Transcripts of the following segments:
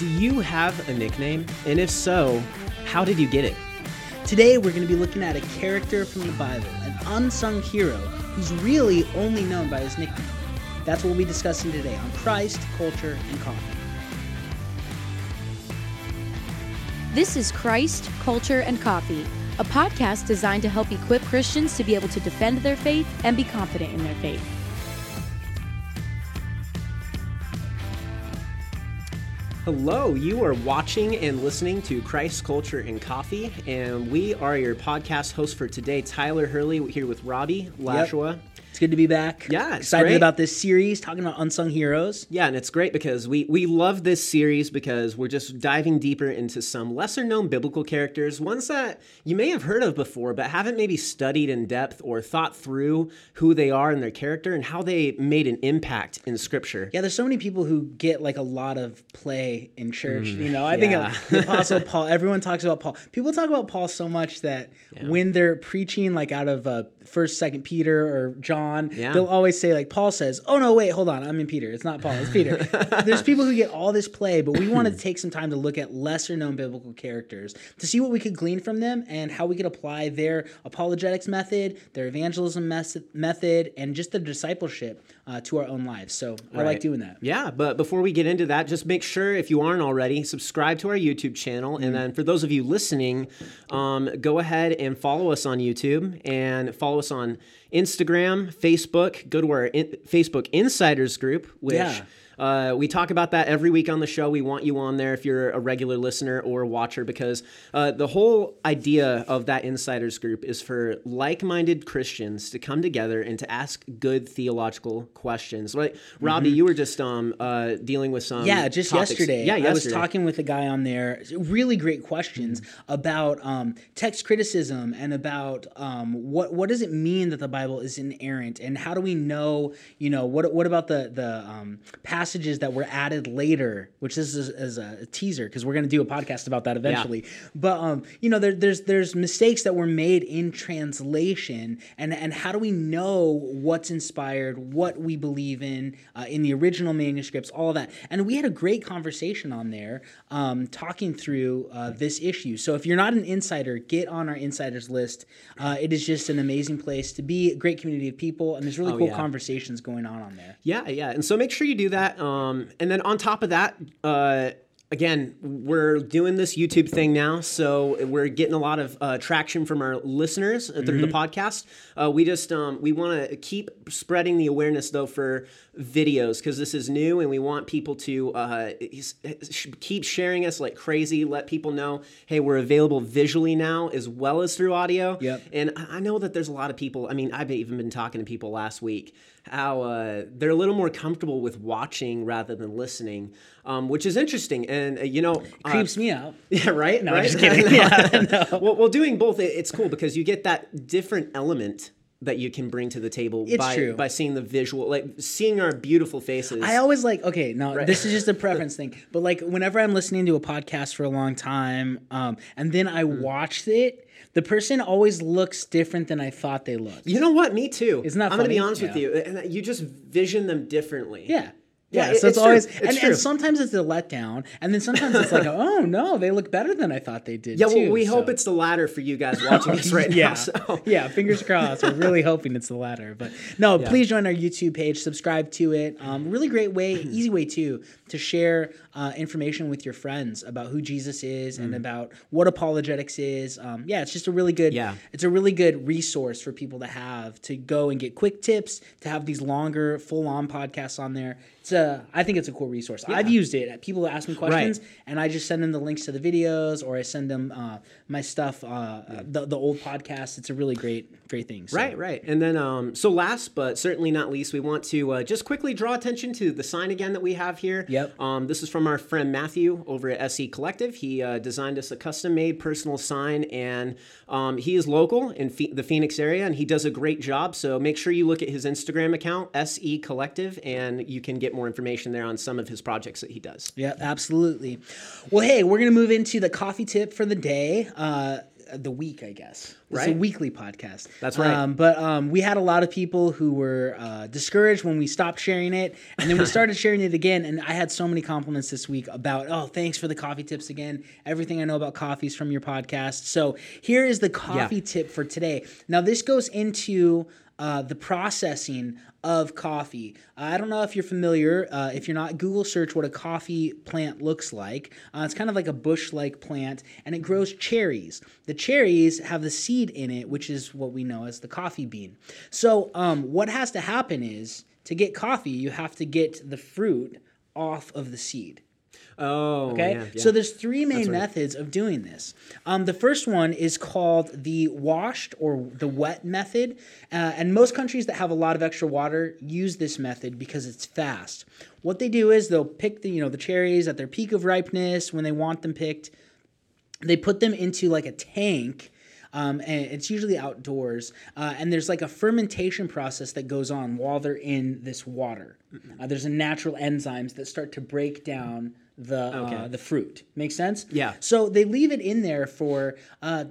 Do you have a nickname? And if so, how did you get it? Today, we're going to be looking at a character from the Bible, an unsung hero who's really only known by his nickname. That's what we'll be discussing today on Christ, Culture, and Coffee. This is Christ, Culture, and Coffee, a podcast designed to help equip Christians to be able to defend their faith and be confident in their faith. Hello, you are watching and listening to Christ, Culture, and Coffee, and we are your podcast host for today, Tyler Hurley, here with Robbie Lashua. It's good to be back. Yeah, excited great. about this series talking about unsung heroes. Yeah, and it's great because we we love this series because we're just diving deeper into some lesser known biblical characters, ones that you may have heard of before but haven't maybe studied in depth or thought through who they are and their character and how they made an impact in scripture. Yeah, there's so many people who get like a lot of play in church. you know, I Mm, yeah. think the Apostle Paul. Everyone talks about Paul. People talk about Paul so much that when they're preaching, like out of uh, First, Second Peter or John, Yeah. they'll always say like Paul says, "Oh no, wait, hold on, I'm in Peter. It's not Paul, it's Peter." there's people who get all this play, but we want to take some time to look at lesser known biblical characters to see what we could glean from them and how we could apply their apologetics method, their evangelism method, and just the discipleship uh, to our own lives. So I like doing that. Yeah, but before we get into that, just make sure if you aren't already, subscribe to our YouTube channel. And then for those of you listening, um, go ahead and follow us on YouTube and follow us on Instagram, Facebook. Go to our in- Facebook Insiders group, which. Yeah. Uh, we talk about that every week on the show. We want you on there if you're a regular listener or watcher because uh, the whole idea of that insiders group is for like minded Christians to come together and to ask good theological questions. Right? Robbie, you were just um, uh, dealing with some. Mm-hmm. Yeah, just topics. yesterday. Yeah, yesterday. I was talking with a guy on there. Really great questions about um, text criticism and about um, what what does it mean that the Bible is inerrant and how do we know? You know, what what about the the um, passages that were added later? Which this is as a teaser because we're going to do a podcast about that eventually. But um, you know, there, there's there's mistakes that were made in translation, and and how do we know what's inspired, what we believe in uh, in the original manuscripts, all of that. And we had a great conversation on there, um, talking through uh, this issue. So if you're not an insider, get on our insiders list. Uh, it is just an amazing place to be, a great community of people, and there's really Oh, cool yeah. conversations going on on there. Yeah, yeah. And so make sure you do that. Um, and then on top of that, uh, again, we're doing this YouTube thing now. So we're getting a lot of uh, traction from our listeners through Mm-hmm. the podcast. Uh, we just, um, we want to keep spreading the awareness though for videos because this is new and we want people to uh, keep sharing us like crazy. Let people know, hey, we're available visually now as well as through audio. Yep. And I know that there's a lot of people. I mean, I've even been talking to people last week how uh, they're a little more comfortable with watching rather than listening, um, which is interesting. And uh, you know, uh, Creeps me out. yeah, right. No, right? just kidding. No. Yeah, well, well, doing both, it- it's cool because you get that different element that you can bring to the table It's by true. by seeing the visual, like seeing our beautiful faces. I always like okay, no, this is just a preference thing. But like whenever I'm listening to a podcast for a long time, um, and then I Hmm. watched it, the person always looks different than I thought they looked. you know what? Me too. Isn't that I'm gonna be honest with you, and uh, you just vision them differently. Yeah. Yeah, Yeah, it- so it's it's, always It's and, and sometimes it's a letdown, and then sometimes it's like, oh no, they look better than I thought they did. Yeah, well, too, we hope it's the latter for you guys watching this right yeah, now. So. yeah. Fingers crossed. We're really hoping it's the latter, but no. Please join our YouTube page, subscribe to it. Um, really great way, easy way too, to share uh, information with your friends about who Jesus is and about what apologetics is. Um, yeah, it's just a really good. Yeah. it's a really good resource for people to have to go and get quick tips, to have these longer, full-on podcasts on there. It's a, I think it's a cool resource. I've used it. People ask me questions, and I just send them the links to the videos, or I send them uh, my stuff, uh, the the old podcast. It's a really great, great thing. So. Right, right. And then, um, so last but certainly not least, we want to uh, just quickly draw attention to the sign again that we have here. Yep. Um, this is from our friend Matthew over at SE Collective. He uh, designed us a custom made personal sign, and um, he is local in the Phoenix area, and he does a great job. So make sure you look at his Instagram account, SE Collective, and you can get more information there on some of his projects that he does. Yeah, absolutely. Well, hey, we're gonna move into the coffee tip for the day, uh, the week, I guess. It's a Right. weekly podcast. That's right. Um, but um, we had a lot of people who were uh, discouraged when we stopped sharing it, and then we started sharing it again. And I had so many compliments this week about, oh, thanks for the coffee tips again. Everything I know about coffees from your podcast. So here is the coffee Yeah. tip for today. Now this goes into uh, the processing of coffee. I don't know if you're familiar. Uh, if you're not, Google search what a coffee plant looks like. Uh, it's kind of like a bush-like plant, and it grows cherries. The cherries have the seed in it, which is what we know as the coffee bean. So um, what has to happen is to get coffee, you have to get the fruit off of the seed. Oh, Okay. yeah, yeah. So there's three main methods of doing this. Um, the first one is called the washed or the wet method, uh, and most countries that have a lot of extra water use this method because it's fast. What they do is they'll pick the you know the cherries at their peak of ripeness when they want them picked. They put them into like a tank. Um, and it's usually outdoors, uh, and there's like a fermentation process that goes on while they're in this water. Uh, there's a natural enzymes that start to break down the uh, the fruit. Make sense? Yeah. So they leave it in there for uh,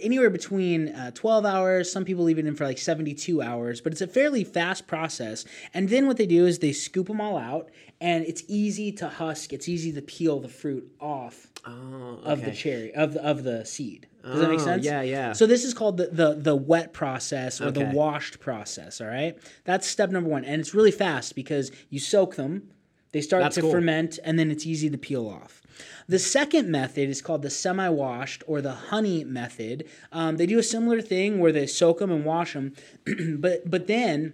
anywhere between uh, 12 hours. Some people leave it in for like 72 hours, but it's a fairly fast process. And then what they do is they scoop them all out, and it's easy to husk. It's easy to peel the fruit off oh, of the cherry of the, of the seed. Does that make Oh, sense? yeah, yeah. So this is called the the, the wet process or the washed process. All right, that's step number one, and it's really fast because you soak them, they start That's to cool. ferment, and then it's easy to peel off. The second method is called the semi-washed or the honey method. Um, they do a similar thing where they soak them and wash them, but but then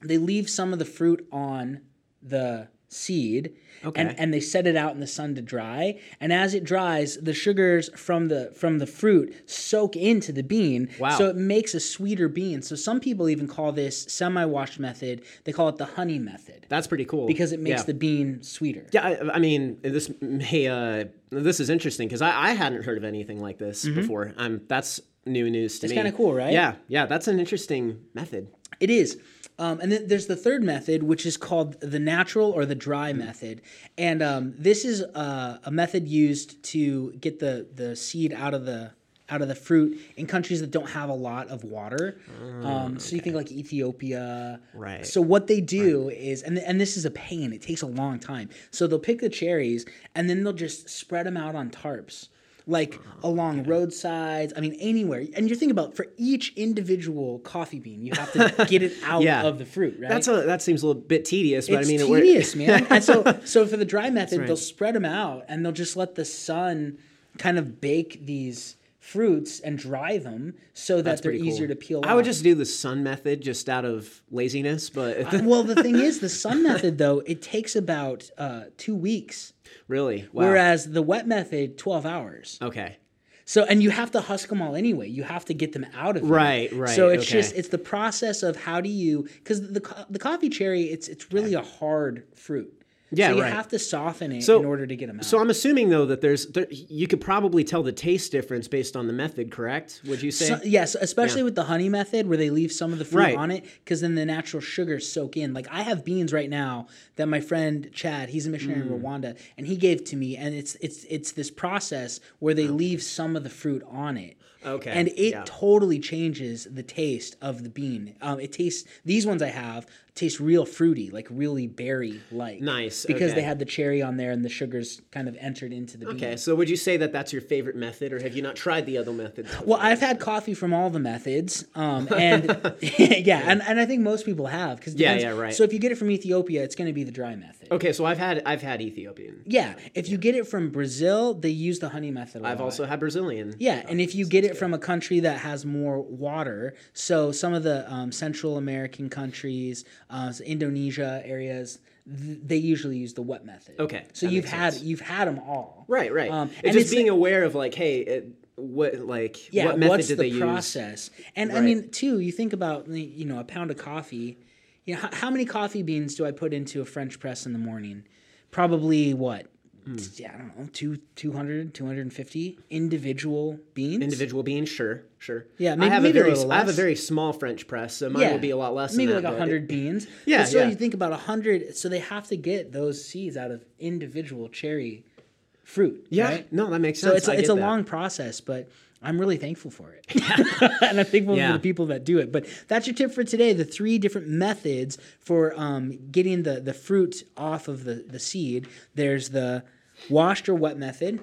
they leave some of the fruit on the seed Okay. and, and they set it out in the sun to dry and as it dries the sugars from the from the fruit soak into the bean Wow. so it makes a sweeter bean so some people even call this semi-washed method they call it the honey method That's pretty cool because it makes yeah. the bean sweeter Yeah, I, I mean, this may uh, this is interesting because I, I hadn't heard of anything like this before. Um, that's new news to It's me. It's kinda cool, right? Yeah, yeah, that's an interesting method. It is. Um, and then there's the third method, which is called the natural or the dry method. And um, this is uh, a method used to get the, the seed out of the out of the fruit in countries that don't have a lot of water. um, So you think like Ethiopia. Right. So what they do is, and, and this is a pain, it takes a long time. So they'll pick the cherries and then they'll just spread them out on tarps. Like along roadsides, I mean anywhere, and you're thinking about for each individual coffee bean, you have to get it out Yeah. of the fruit, right? That's a, that seems a little bit tedious, but it's I mean, it tedious, man. And so, so for the dry method, right. they'll spread them out and they'll just let the sun kind of bake these fruits and dry them so that That's they're easier cool. to peel. I would just do the sun method just out of laziness, but well, the thing is, the sun method though it takes about uh, two weeks, really, wow. whereas the wet method twelve hours. okay, So, and you have to husk them all anyway. You have to get them out of it. Right, right, So it's okay. just it's the process of how do you because the the coffee cherry it's it's really a hard fruit. Yeah, so you right. have to soften it So- in order to get them out. So I'm assuming though that there's there, you could probably tell the taste difference based on the method, correct? Would you say? So- yes, especially with the honey method where they leave some of the fruit Right. on it because then the natural sugars soak in. Like I have beans right now that my friend Chad, he's a missionary Mm. in Rwanda, and he gave to me, and it's it's it's this process where they leave some of the fruit on it. Okay, And it yeah. totally changes the taste of the bean. Um, it tastes these ones I have taste real fruity, like really berry like. Nice, because okay. they had the cherry on there and the sugars kind of entered into the bean. okay, so would you say that that's your favorite method, or have you not tried the other methods? Well, I've had coffee from all the methods, um, and yeah, and, and I think most people have because Yeah, yeah, right. So if you get it from Ethiopia, it's going to be the dry method. Okay, so I've had I've had Ethiopian. Yeah, if you get it from Brazil, they use the honey method. I've also had Brazilian. yeah, and if you get it from a country that has more water, so some of the um, Central American countries, uh, so Indonesia areas, th- they usually use the wet method. Okay, so you've had sense. you've had them all. Right, right. Um, and just being aware of like, hey, it, what like yeah, what method what's did the they use? process? And I mean, too, you think about you know a pound of coffee. You know, how, how many coffee beans do I put into a French press in the morning? Probably what? Mm. Yeah, I don't know, two, 200, 250 individual beans. Individual beans, sure, sure. Yeah, I maybe- have maybe a a very I have a very small French press, so mine will be a lot less. Maybe than that, like but hundred beans. Yeah, But still, yeah. you think about hundred. So they have to get those seeds out of individual cherry fruit. Yeah, right? no, that makes sense. So it's a, I it's a that. long process, but I'm really thankful for it. and I'm thankful Yeah. for the people that do it. But that's your tip for today the three different methods for um, getting the, the fruit off of the, the seed. There's the washed or wet method.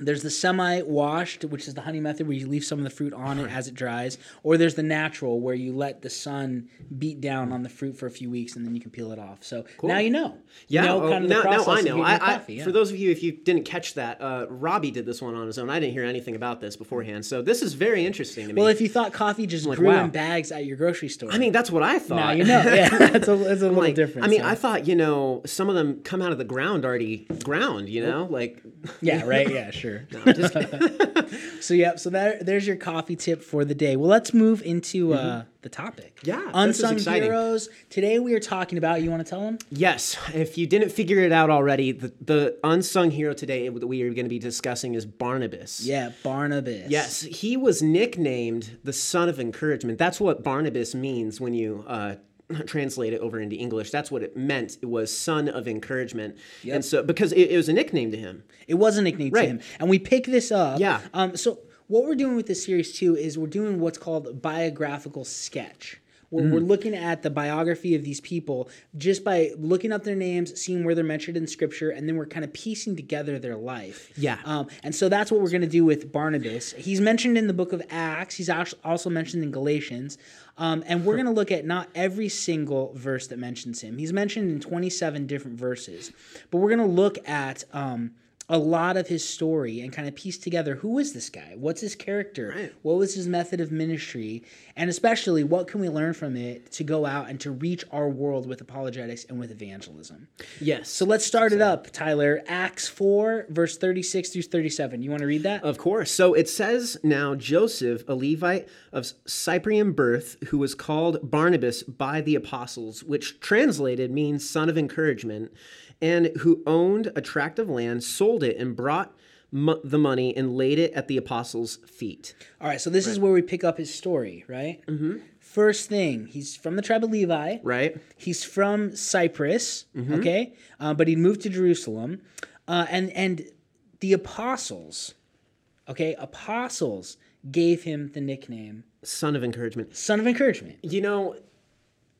There's the semi-washed, which is the honey method, where you leave some of the fruit on it as it dries, or there's the natural, where you let the sun beat down on the fruit for a few weeks and then you can peel it off. So now you know. Yeah, you know oh, kind of now, now I know. I, coffee, yeah. For those of you, if you didn't catch that, uh, Robbie did this one on his own. I didn't hear anything about this beforehand, so this is very interesting to me. well, if you thought coffee just like, grew wow. in bags at your grocery store, I mean, that's what I thought. now you know. Yeah, that's a, that's a little Like, different. I mean, so. I thought you know some of them come out of the ground already ground. You know, like Yeah, right. Yeah, sure. so yeah, so that there's your coffee tip for the day. Well, let's move into uh, the topic. Mm-hmm. Yeah, unsung heroes. Today we are talking about. You want to tell them? yes. If you didn't figure it out already, the, the unsung hero today that we are going to be discussing is Barnabas. Yeah, Barnabas. Yes, he was nicknamed the son of encouragement. That's what Barnabas means when you uh, translate it over into English. That's what it meant. It was son of encouragement, and so because it, it was a nickname to him. It was a nickname Right. to him, and we pick this up. Yeah. Um. So what we're doing with this series too is we're doing what's called a biographical sketch. Where Mm. we're looking at the biography of these people just by looking up their names, seeing where they're mentioned in scripture, and then we're kind of piecing together their life. Yeah. Um, and so that's what we're going to do with Barnabas. He's mentioned in the book of Acts. He's also mentioned in Galatians. Um, and we're going to look at not every single verse that mentions him. He's mentioned in 27 different verses. But we're going to look at um, a lot of his story and kind of piece together who is this guy? What's his character? Right. What was his method of ministry? And especially, what can we learn from it to go out and to reach our world with apologetics and with evangelism? Yes. So let's start it up, Tyler. Acts 4, verse 36 through 37. You want to read that? Of course. So it says now Joseph, a Levite of Cyprian birth, who was called Barnabas by the apostles, which translated means son of encouragement, and who owned a tract of land, sold it, and brought mo- the money and laid it at the apostles' feet. All right, so this is where we pick up his story, right? Mm-hmm. First thing, he's from the tribe of Levi. Right? He's from Cyprus, okay, uh, but he moved to Jerusalem, uh, and and the apostles, okay, apostles gave him the nickname Son of encouragement. "Son of Encouragement." You know,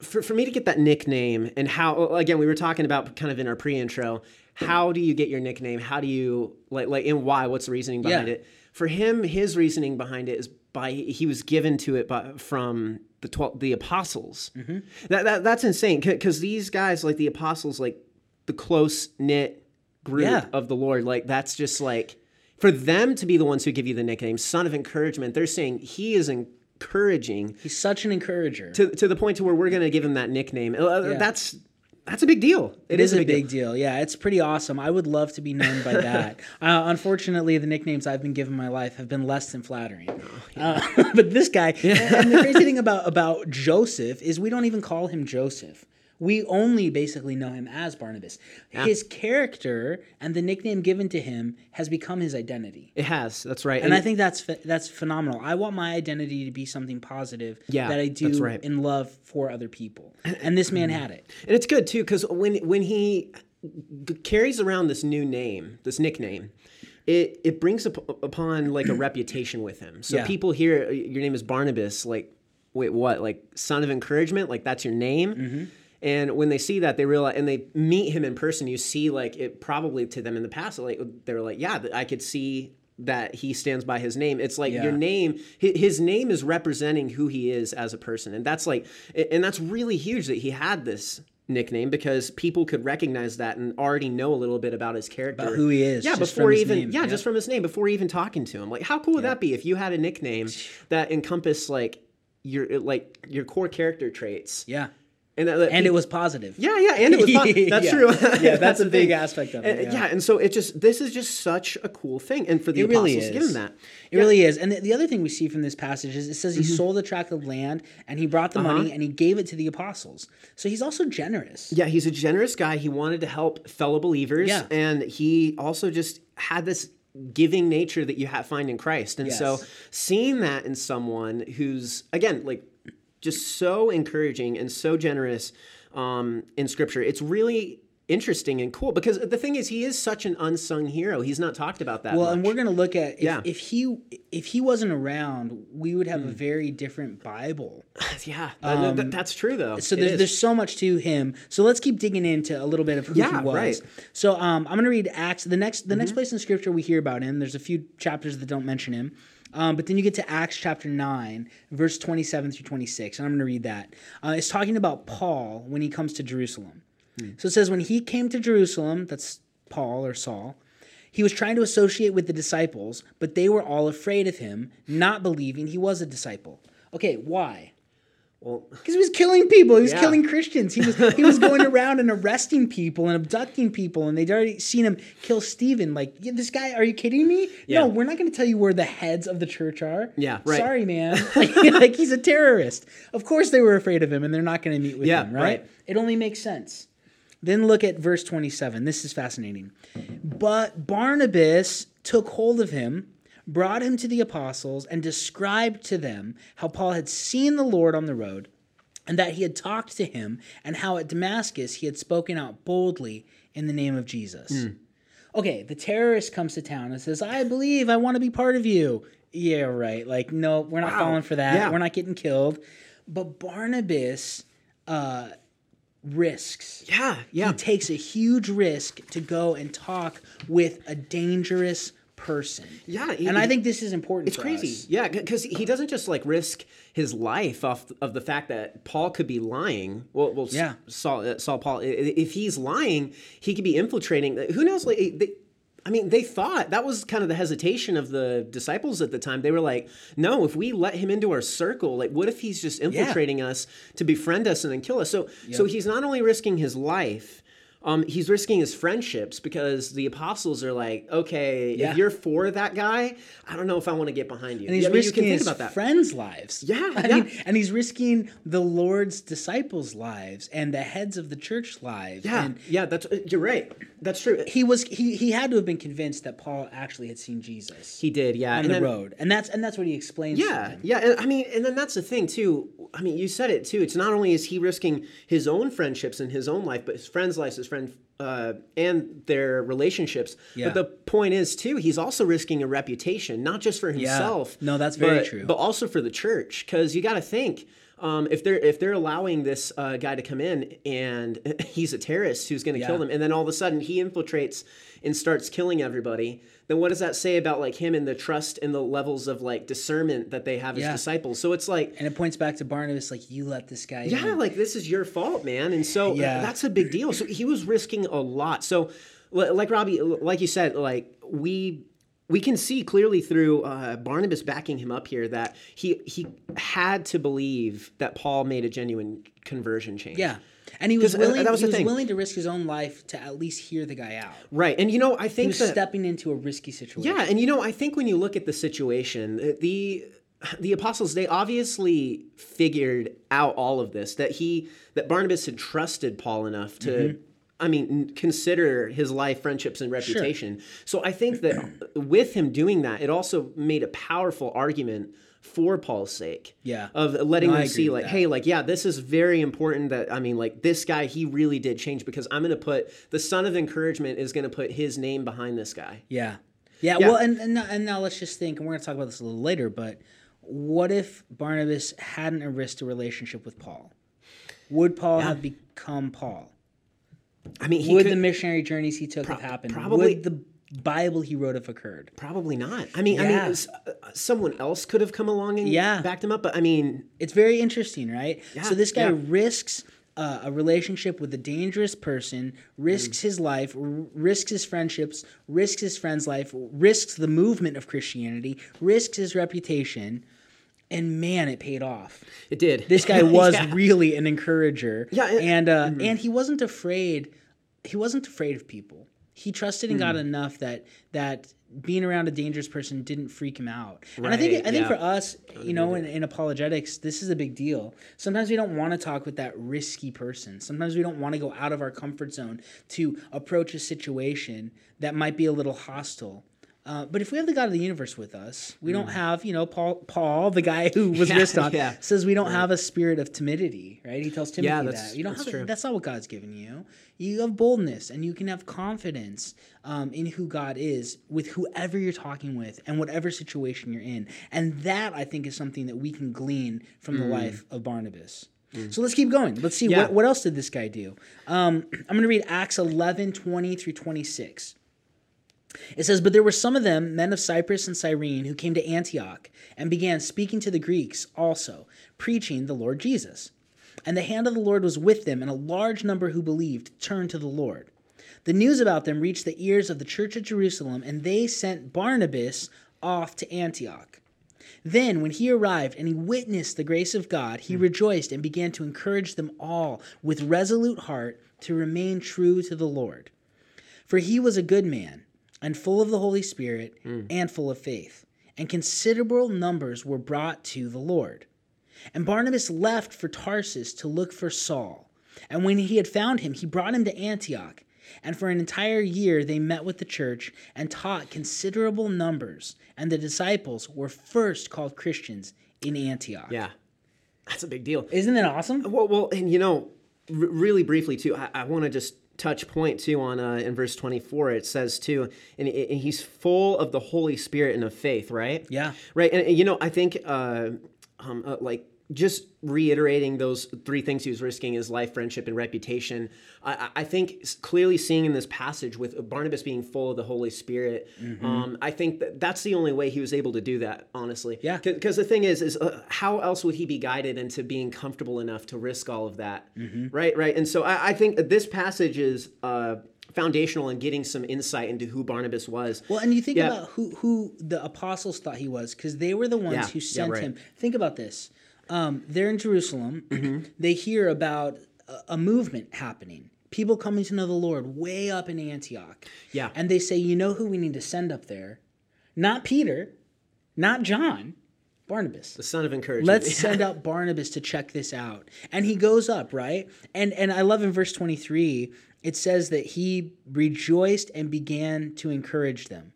for, for me to get that nickname and how again we were talking about kind of in our pre-intro how do you get your nickname how do you like like and why what's the reasoning behind Yeah. it for him his reasoning behind it is by he was given to it by, from the 12 the apostles Mm-hmm. that, that that's insane because these guys like the apostles like the close knit group Yeah. of the lord like that's just like for them to be the ones who give you the nickname son of encouragement they're saying he is encouraging He's such an encourager. to, to the point to where we're going to give him that nickname. Uh, Yeah. That's that's a big deal. It is, a big, deal. Yeah, it's pretty awesome. I would love to be known by that. uh, unfortunately, the nicknames I've been given in my life have been less than flattering. uh, but this guy, and the crazy thing about about Joseph is we don't even call him Joseph. We only basically know him as Barnabas. His character and the nickname given to him has become his identity. It has. That's right. And I think that's that's phenomenal. I want my identity to be something positive Yeah, that I do right. in love for other people. And this man had it. and it's good too because when when he carries around this new name, this nickname. It, it brings up, upon like a reputation with him. So Yeah. people hear "Uh, your name is Barnabas, like, wait, what? Like son of encouragement? Like that's your name? Mm-hmm. And when they see that, they realize, and they meet him in person. You see, like it probably to them in the past, like they're like, yeah, I could see that he stands by his name. It's like Yeah. your name, his name is representing who he is as a person, and that's like, and that's really huge that he had this nickname because people could recognize that and already know a little bit about his character, About who he is, Yeah, just before from his even, name. yeah, Yep. just from his name, before even talking to him. Like, how cool would that be if you had a nickname that encompassed like your like your core character traits? Yeah. And that, that And it was positive. yeah, yeah, and it was fun. That's Yeah. true. Yeah, that's a big thing. aspect of it, yeah. yeah. and so it just this is just such a cool thing, and for the It really apostles to give is. that, It really is. And the, the other thing we see from this passage is it says Mm-hmm. he sold a tract of land and he brought the Uh-huh. money and he gave it to the apostles. So he's also generous. Yeah, he's a generous guy. He wanted to help fellow believers, Yeah. and he also just had this giving nature that you have, find in Christ. And so, seeing that in someone who's again like just so encouraging and so generous um, in Scripture, it's really interesting and cool because the thing is he is such an unsung hero. He's not talked about that Well, much. and we're gonna look at if, Yeah. if he if he wasn't around, we would Hmm. have a very different Bible. yeah, th- that's true though. Um, So there's there's so much to him. So let's keep digging into a little bit of who Yeah, he was. right. So um, I'm gonna read Acts. The next the Mm-hmm. next place in Scripture we hear about him. There's a few chapters that don't mention him. Um, but then you get to Acts chapter 9, verse 27 through 26, and I'm going to read that. Uh, it's talking about Paul when he comes to Jerusalem. Hmm. So it says, When he came to Jerusalem, that's Paul or Saul, he was trying to associate with the disciples, but they were all afraid of him, not believing he was a disciple. Okay, why? Well, Because he was killing people. He was Yeah. killing Christians. He was he was going around and arresting people and abducting people, and they'd already seen him kill Stephen. Like yeah, this guy, are you kidding me? Yeah. No, we're not going to tell you where the heads of the church are. Yeah, right. Sorry, man. like, like, he's a terrorist. Of course they were afraid of him, and they're not going to meet with him. Right? right. It only makes sense. Then look at verse twenty-seven. This is fascinating. But Barnabas took hold of him brought him to the apostles and described to them how Paul had seen the Lord on the road and that he had talked to him and how at Damascus he had spoken out boldly in the name of Jesus. Okay, the terrorist comes to town and says, I believe I want to be part of you. Yeah, right. Like, no, we're not Wow. falling for that. Yeah. We're not getting killed. But Barnabas uh, risks. yeah, yeah. He takes a huge risk to go and talk with a dangerous person. Yeah, he- and I think this is important. It's crazy. us. Yeah, because he doesn't just like risk his life off of the fact that Paul could be lying. Well, well, Yeah. Saul, uh, Saul Paul. If he's lying, he could be infiltrating. Who knows? Like, they, I mean, they thought that was kind of the hesitation of the disciples at the time. They were like, "No, if we let him into our circle, like, what if he's just infiltrating us to befriend us and then kill us?" So, so he's not only risking his life. Um, he's risking his friendships because the apostles are like, okay, Yeah. if you're for that guy, I don't know if I want to get behind you. And he's Yeah, I mean, you risking can think his about that. friends' lives. Yeah, I yeah. mean, and he's risking the Lord's disciples' lives and the heads of the church lives. yeah, And yeah, that's uh, you're right. That's true. he was he he had to have been convinced that Paul actually had seen Jesus He did, yeah. on and the then- road, and that's and that's what he explains. to Yeah, yeah, and I mean, and then that's the thing too. I mean, you said it too. It's not only is he risking his own friendships and his own life, but his friends' lives, his friend, uh, and their relationships. Yeah. But the point is too, he's also risking a reputation, not just for himself. No, that's very but- true. But also for the church, because you got to think. Um, if they're if they're allowing this uh, guy to come in and he's a terrorist who's going to kill them, and then all of a sudden he infiltrates and starts killing everybody, then what does that say about like him and the trust and the levels of like discernment that they have as Yeah. disciples? So it's like, And it points back to Barnabas, like you let this guy. yeah, in. like this is your fault, man. And so Yeah. that's a big deal. So he was risking a lot. So like Robbie, like you said, like we we can see clearly through uh, Barnabas backing him up here that he he had to believe that Paul made a genuine conversion change. yeah. And he was willing. that was he was thing. willing to risk his own life to at least hear the guy out. Right. And you know, I He think was that stepping into a risky situation. Yeah, and you know, I think when you look at the situation, the the apostles they obviously figured out all of this that he that Barnabas had trusted Paul enough to Mm-hmm. I mean consider his life, friendships and reputation. So I think that with him doing that, it also made a powerful argument for Paul's sake. Yeah. Of letting No, them see like, hey, like, yeah, this is very important that I mean, like this guy, he really did change because I'm gonna put the son of encouragement is gonna put his name behind this guy. Yeah. Yeah, Yeah. well, and, and now- and now let's just think, and we're going to talk about this a little later, but what if Barnabas hadn't risked a relationship with Paul? Would Paul have become Paul? I mean, he Would could, the missionary journeys he took have happened? probably- Would the Bible he wrote have occurred? Probably not. I mean, I mean, uh, someone else could have come along and Yeah. backed him up, but I mean, It's very interesting, right? Yeah, so this guy yeah. risks uh, a relationship with a dangerous person, risks Mm. his life, r- risks his friendships, risks his friend's life, risks the movement of Christianity, risks his reputation, and man, it paid off. it did. This guy was Yeah. really an encourager. Yeah, and- and uh, and he wasn't afraid. He wasn't afraid of people. He trusted in God Hmm. enough that that being around a dangerous person didn't freak him out. And I think Right, I think yeah. for us, you know, in, in apologetics, this is a big deal. Sometimes we don't want to talk with that risky person. Sometimes we don't want to go out of our comfort zone to approach a situation that might be a little hostile. Uh, but if we have the God of the universe with us, we don't have, you know, Paul, Paul, the guy who was Mm. Yeah, risked on, yeah. says we don't have a spirit of timidity, right? He tells Timothy Yeah, that's- that you don't that's have. true. That's not what God's given you. You have boldness, and you can have confidence um, in who God is with whoever you're talking with and whatever situation you're in. And that I think is something that we can glean from the life of Barnabas. So let's keep going. Let's see Mm. Yeah. what, what else did this guy do. Um, I'm going to read Acts 11, 20 through 26. It says, But there were some of them, men of Cyprus and Cyrene, who came to Antioch and began speaking to the Greeks also, preaching the Lord Jesus. And the hand of the Lord was with them, and a large number who believed turned to the Lord. The news about them reached the ears of the church at Jerusalem, and they sent Barnabas off to Antioch. Then, when he arrived and he witnessed the grace of God, he hmm. rejoiced and began to encourage them all with resolute heart to remain true to the Lord. For he was a good man, and full of the Holy Spirit, hmm. and full of faith. And considerable numbers were brought to the Lord. And Barnabas left for Tarsus to look for Saul. And when he had found him, he brought him to Antioch. And for an entire year they met with the church and taught considerable numbers. And the disciples were first called Christians in Antioch. Yeah, that's a big deal. Isn't that awesome? Well, well, and you know, r- really briefly too, I, I want to just touch point too on uh, in verse twenty four. It says too, and, and he's full of the Holy Spirit and of faith, right? Yeah. right. And, and, you know, I think uh, um, uh, like just reiterating those three things he was risking his life, friendship, and reputation. I, I think clearly seeing in this passage with Barnabas being full of the Holy Spirit, Mm-hmm. um, I think that that's the only way he was able to do that. Honestly, Yeah. Because the thing is, is uh, how else would he be guided into being comfortable enough to risk all of that? Mm-hmm. Right, right. And so I, I think this passage is uh, foundational in getting some insight into who Barnabas was. Well, and you think Yeah. about who who the apostles thought he was, because they were the ones Yeah, who yeah, sent right. him. Think about this: um, they're in Jerusalem. Mm-hmm. They hear about a, a movement happening, people coming to know the Lord way up in Antioch. Yeah. and they say, you know who we need to send up there? Not Peter, not John, Barnabas. the son of encouragement. Let's send out Barnabas to check this out. And he goes up, right? And and I love in verse 23, it says that he rejoiced and began to encourage them.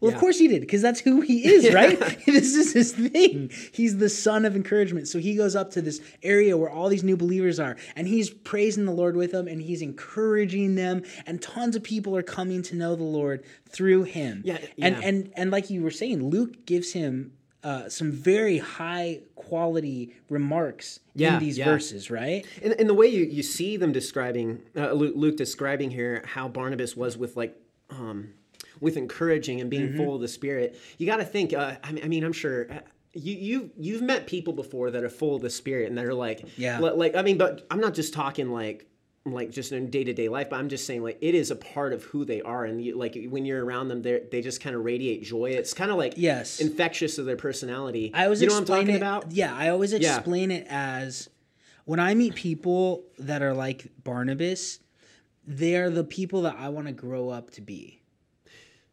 Well, Yeah. of course he did, because that's who he is, right? this is his thing. He's the son of encouragement. So he goes up to this area where all these new believers are, and he's praising the Lord with them, and he's encouraging them, and tons of people are coming to know the Lord through him. Yeah, And yeah. and and like you were saying, Luke gives him uh, some very high quality remarks Yeah, in these yeah. verses, right? And, and the way you, you see them describing uh, Luke, Luke describing here how Barnabas was with like um, with encouraging and being Mm-hmm. full of the Spirit, you got to think. Uh, I mean, I mean, I'm sure. uh, You, you you've met people before that are full of the spirit and that are like Yeah. like I mean but I'm not just talking like like just in day to day life but I'm just saying like it is a part of who they are and you, like when you're around them they they just kind of radiate joy it's kind of like Yes. infectious of their personality I always you know what I'm talking it, about Yeah, I always Yeah. explain it as when I meet people that are like Barnabas, they are the people that I want to grow up to be.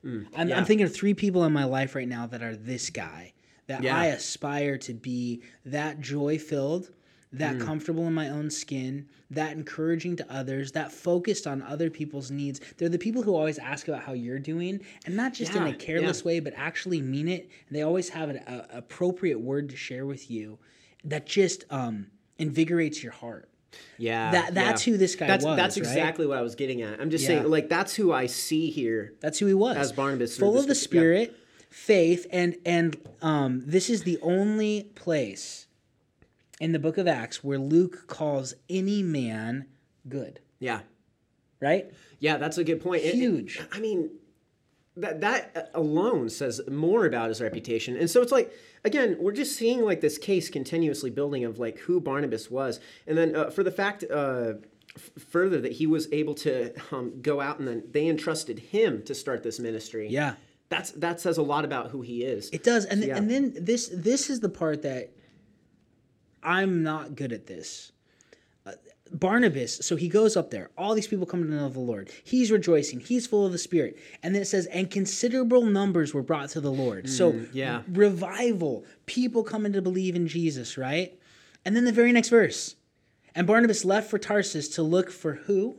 I'm, Mm, yeah. I'm thinking of three people in my life right now that are this guy that Yeah. I aspire to be that joy filled, that Mm. comfortable in my own skin, that encouraging to others, that focused on other people's needs. They're the people who always ask about how you're doing, and not just in a careless yeah. way, but actually mean it. And they always have an a, appropriate word to share with you that just um, invigorates your heart. Yeah, That- that's yeah. who this guy that's, was, That's right? exactly what I was getting at. I'm just Yeah. saying, like, that's who I see here. That's who he was. As Barnabas full of the script- yeah. Spirit, faith, and and um, this is the only place in the Book of Acts where Luke calls any man good. Yeah, Right? yeah, that's a good point. It- it- Huge. I mean, that that alone says more about his reputation. And so it's like, again, we're just seeing like this case continuously building of like who Barnabas was, and then uh, for the fact. Uh, f- Further, that he was able to um, go out and then they entrusted him to start this ministry. Yeah. that's that says a lot about who he is. It does, and Yeah. and then this this is the part that I'm not good at this. Barnabas, so he goes up there. All these people come to know the Lord. He's rejoicing. He's full of the Spirit, and then it says, and considerable numbers were brought to the Lord. so Mm, yeah. revival, people coming to believe in Jesus, right? And then the very next verse, and Barnabas left for Tarsus to look for who?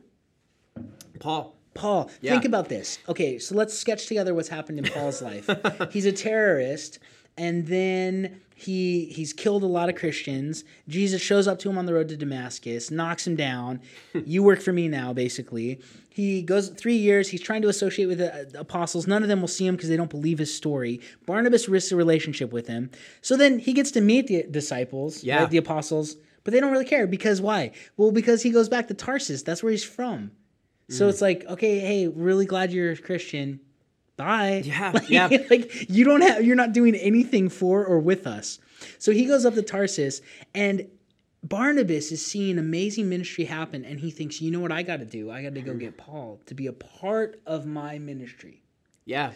Paul. Paul, Yeah. think about this. Okay, so let's sketch together what's happened in Paul's life. He's a terrorist, and then he he's killed a lot of Christians. Jesus shows up to him on the road to Damascus, knocks him down. you work for me now, basically. He goes three years. He's trying to associate with the, apostles. None of them will see him because they don't believe his story. Barnabas risks a relationship with him. So then he gets to meet the disciples, Yeah. right, the apostles, but they don't really care because why? Well, because he goes back to Tarsus. That's where he's from. So mm. it's like, okay, hey, really glad you're a Christian. Bye. Yeah, like, yeah. like you don't have, you're not doing anything for or with us. So he goes up to Tarsus, and Barnabas is seeing amazing ministry happen, and he thinks, you know what I got to do? I got to go get Paul to be a part of my ministry Yeah.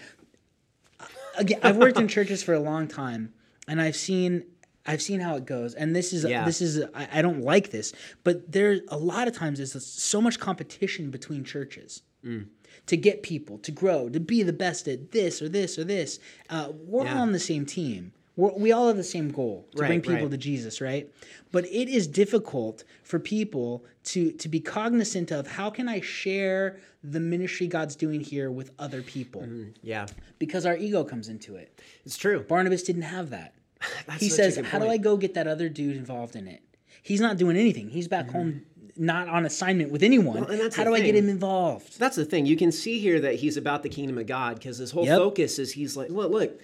again i've worked in churches for a long time and i've seen i've seen how it goes and this is Yeah. this is I, I don't like this but there a lot of times there's so much competition between churches Mm. To get people to grow to be the best at this or this or this uh, we're Yeah. all on the same team we're, we all have the same goal to Right, bring people right. to jesus right but it is difficult for people to to be cognizant of how can i share the ministry god's doing here with other people Yeah. because our ego comes into it It's true. Barnabas didn't have that. He says, "How do. I go get that other dude involved in it? He's not doing anything. He's back home, not on assignment with anyone. and that's How do I get him involved?" That's the thing. You can see here that he's about the kingdom of God because his whole Yep. focus is he's like, well, look,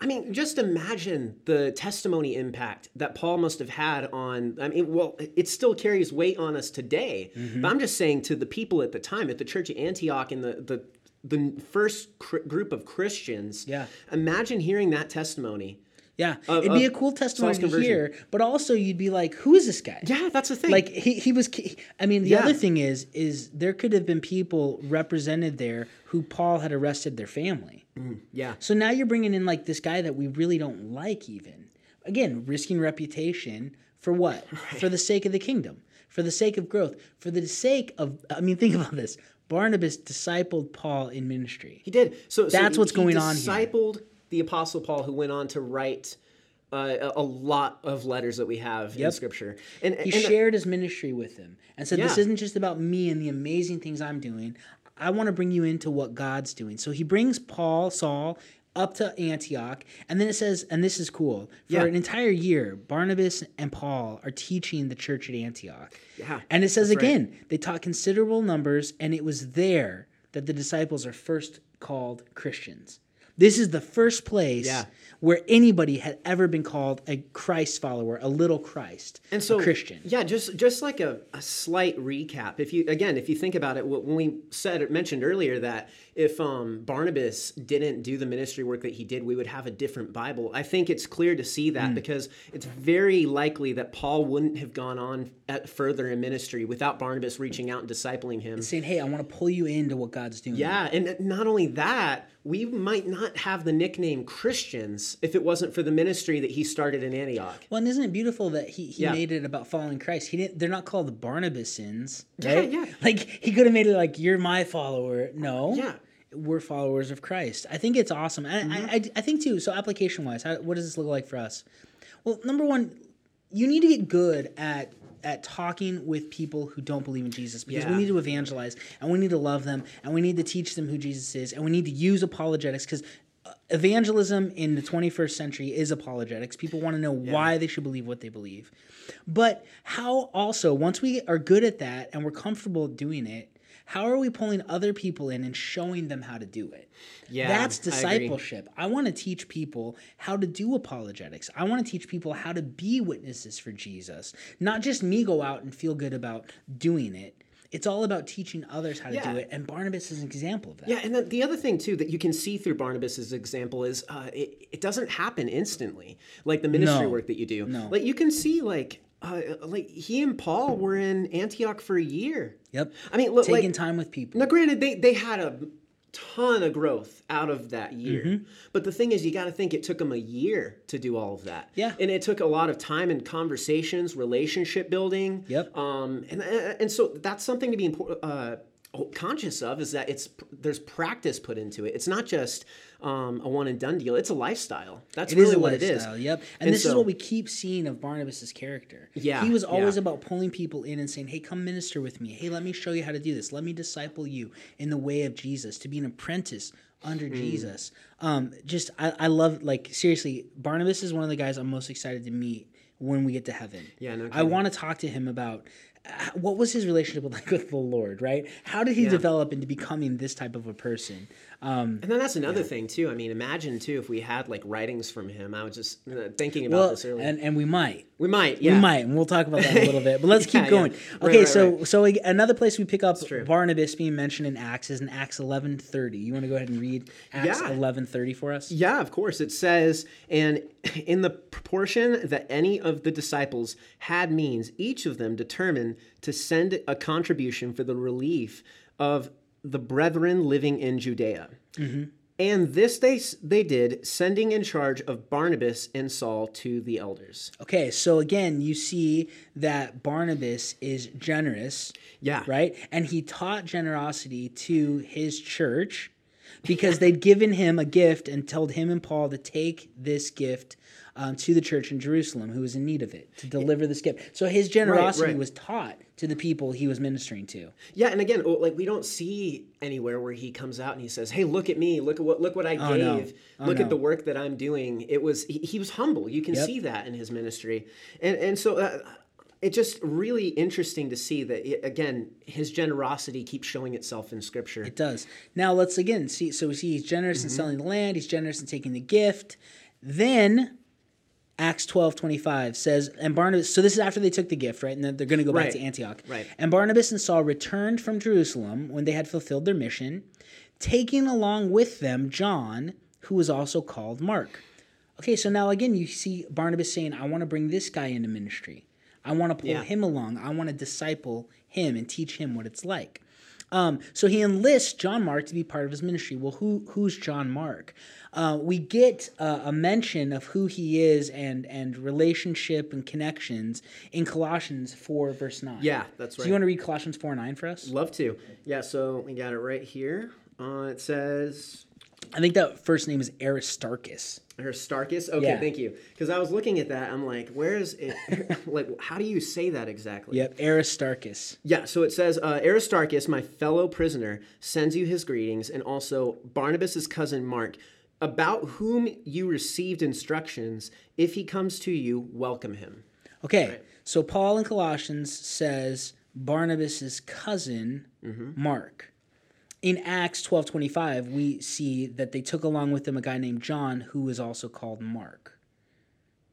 I mean, just imagine the testimony impact that Paul must have had on. I mean, well, it still carries weight on us today. Mm-hmm. But I'm just saying to the people at the time at the church at Antioch and the the the first cr- group of Christians. Yeah. Imagine hearing that testimony. Yeah, it'd be a cool testimony to conversion. hear, but also you'd be like, "Who is this guy?" Yeah, that's the thing. Like he, he was. I mean, the Yeah. other thing is, is there could have been people represented there who Paul had arrested their family. Mm, yeah, So now you're bringing in like this guy that we really don't like, even. Again, risking reputation for what? For the sake of the kingdom, for the sake of growth, for the sake of. I mean, think about this. Barnabas discipled Paul in ministry. He did. So so That's what's he going on here. Discipled the apostle Paul, who went on to write uh, a lot of letters that we have in Yep. Scripture. And, He and shared his ministry with them and said, "This isn't just about me and the amazing things I'm doing. I want to bring you into what God's doing." So he brings Paul, Saul, up to Antioch, and then it says, and this is cool. For Yeah. an entire year, Barnabas and Paul are teaching the church at Antioch. Yeah, And it says that's right. again, they taught considerable numbers, and it was there that the disciples are first called Christians. This is the first place Yeah. where anybody had ever been called a Christ follower, a little Christ, and so a Christian. Yeah, just just like a, a slight recap. If you again, if you think about it, when we said mentioned earlier that if um, Barnabas didn't do the ministry work that he did, we would have a different Bible. I think it's clear to see that because it's very likely that Paul wouldn't have gone on further in ministry without Barnabas reaching out and discipling him. saying, "Hey, I want to pull you into what God's doing." Yeah, and not only that, we might not have the nickname Christians if it wasn't for the ministry that he started in Antioch. Well, and isn't it beautiful that he, he Yeah. made it about following Christ? He didn't. They're not called the Barnabasins, Yeah, right? yeah. Like he could have made it like you're my follower. No. Yeah. We're followers of Christ. I think it's awesome. And Mm-hmm. I, I, I think too. So application wise, how, what does this look like for us? Well, number one, you need to get good at at talking with people who don't believe in Jesus because we need to evangelize and we need to love them and we need to teach them who Jesus is and we need to use apologetics because evangelism in the 21st century is apologetics. People want to know why they should believe what they believe. But how also, once we are good at that and we're comfortable doing it, how are we pulling other people in and showing them how to do it? Yeah, That's discipleship. I, want to teach people how to do apologetics. I want to teach people how to be witnesses for Jesus. Not just me go out and feel good about doing it. It's all about teaching others how to Yeah. do it. And Barnabas is an example of that. Yeah, and then the other thing too that you can see through Barnabas's example is uh, it, it doesn't happen instantly, like the ministry No. work that you do. No. Like you can see, like, uh, like he and Paul were in Antioch for a year. Yep. I mean, look, Taking like, time with people. Now, granted, they they had a ton of growth out of that year, Mm-hmm. but the thing is, you got to think it took them a year to do all of that. Yeah. and it took a lot of time and conversations, relationship building. Yep. Um, and and so that's something to be important. Uh, conscious of is that it's there's practice put into it. It's not just um, a one and done deal. It's a lifestyle. That's It really what it is. Yep. And, And this is what we keep seeing of Barnabas's character. Yeah, He was always yeah. about pulling people in and saying, "Hey, come minister with me. Hey, let me show you how to do this. Let me disciple you in the way of Jesus, to be an apprentice under Hmm. Jesus." Um, just I, I love like seriously, Barnabas is one of the guys I'm most excited to meet when we get to heaven. Yeah, no I want to talk to him about what was his relationship with, like with the Lord, right? How did he develop into becoming this type of a person? Um, And then that's another thing too. I mean, imagine too if we had like writings from him. I was just uh, thinking about well, this earlier. and and we might. we might, yeah, We might, and we'll talk about that a little bit. But let's Yeah, keep going. yeah. Okay, right, so right. so another place we pick up. Barnabas being mentioned in Acts is in Acts eleven thirty. You want to go ahead and read Acts Yeah. eleven thirty for us? Yeah, of course. It says, and in the proportion that any of the disciples had means, each of them determined to send a contribution for the relief of the brethren living in Judea. Mm-hmm. And this they they did, sending in charge of Barnabas and Saul to the elders. Okay, so again, you see that Barnabas is generous, Yeah, right? And he taught generosity to his church because they'd given him a gift and told him and Paul to take this gift um, to the church in Jerusalem who was in need of it, to deliver this gift. So his generosity right. was taught to the people he was ministering to. Yeah, and again, like we don't see anywhere where he comes out and he says, "Hey, look at me! Look at what look what I Oh, no. gave! Oh, look no. at the work that I'm doing." It was he, he was humble. You can Yep. see that in his ministry, and and so uh, it's just really interesting to see that it, again his generosity keeps showing itself in Scripture. It does. Now let's again see. So we see he's generous Mm-hmm. in selling the land. He's generous in taking the gift. Then Acts twelve twenty five says, and Barnabas. So this is after they took the gift, right? And then they're going to go back to Antioch. Right. And Barnabas and Saul returned from Jerusalem when they had fulfilled their mission, taking along with them John, who was also called Mark. Okay, so now again, you see Barnabas saying, I want to bring this guy into ministry. I want to pull Yeah. him along. I want to disciple him and teach him what it's like. Um, so he enlists John Mark to be part of his ministry. Well, who who's John Mark? Uh, we get uh, a mention of who he is and and relationship and connections in Colossians four verse nine. Yeah, that's So right. you want to read Colossians four nine for us? Love to. Yeah, so we got it right here. Uh, it says I think that first name is Aristarchus. Aristarchus. Okay, Yeah. thank you. Because I was looking at that, I'm like, where's it? like, how do you say that exactly? Yep, Aristarchus. Yeah, so it says uh, Aristarchus, my fellow prisoner, sends you his greetings, and also Barnabas's cousin Mark, about whom you received instructions. If he comes to you, welcome him. Okay, so Paul in Colossians says Barnabas's cousin Mm-hmm. Mark. In Acts twelve twenty five, we see that they took along with them a guy named John who was also called Mark.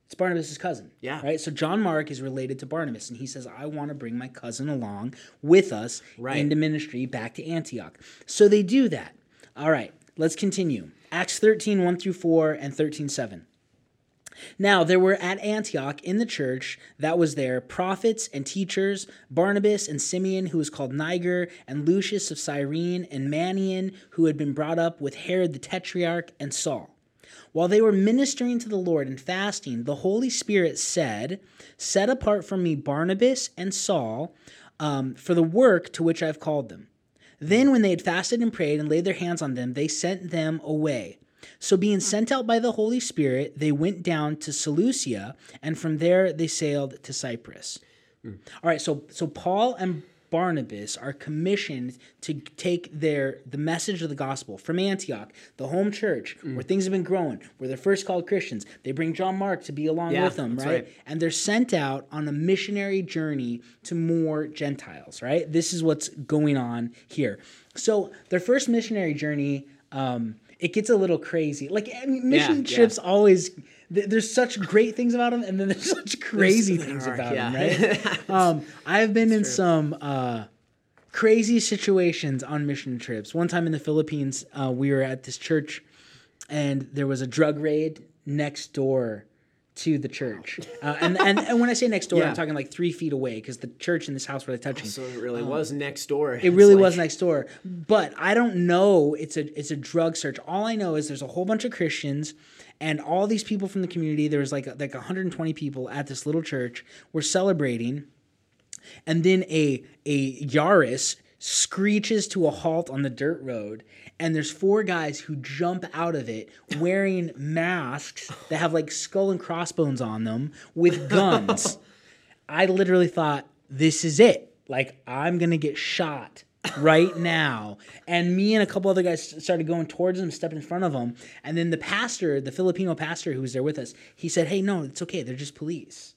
It's Barnabas's cousin. Yeah. Right? So John Mark is related to Barnabas, and he says, I want to bring my cousin along with us Right. into ministry back to Antioch. So they do that. All right, let's continue. Acts 13, 1 through 4, and 13, 7. Now there were at Antioch in the church that was there prophets and teachers, Barnabas and Simeon, who was called Niger, and Lucius of Cyrene, and Manaen, who had been brought up with Herod the Tetrarch, and Saul. While they were ministering to the Lord and fasting, the Holy Spirit said, Set apart for me Barnabas and Saul um, for the work to which I've called them. Then, when they had fasted and prayed and laid their hands on them, they sent them away. So, being sent out by the Holy Spirit, they went down to Seleucia, and from there they sailed to Cyprus. All right, so so Paul and Barnabas are commissioned to take their the message of the gospel from Antioch, the home church, where things have been growing, where they're first called Christians. They bring John Mark to be along Yeah, with them, right? right. And they're sent out on a missionary journey to more Gentiles, right? This is what's going on here. So their first missionary journey, um, it gets a little crazy. Like I mean, mission yeah. trips always. th- There's such great things about them, and then there's such crazy there things about yeah. them, right? um, I've been in some uh, crazy situations on mission trips. One time in the Philippines, uh, we were at this church, and there was a drug raid next door to the church. Uh, and, and and when I say next door, Yeah. I'm talking like three feet away because the church and this house were touching. So it really was next door. It really was next door, but I don't know. It's a it's a drug search. All I know is there's a whole bunch of Christians, and all these people from the community. There was like like 120 people at this little church. We're celebrating, and then a a Yaris screeches to a halt on the dirt road and there's four guys who jump out of it wearing masks that have like skull and crossbones on them with guns. I literally thought this is it. Like I'm to get shot right now. And me and a couple other guys started going towards them stepped in front of them And then the pastor, the Filipino pastor who was there with us, he said, Hey, no, it's okay. They're just police.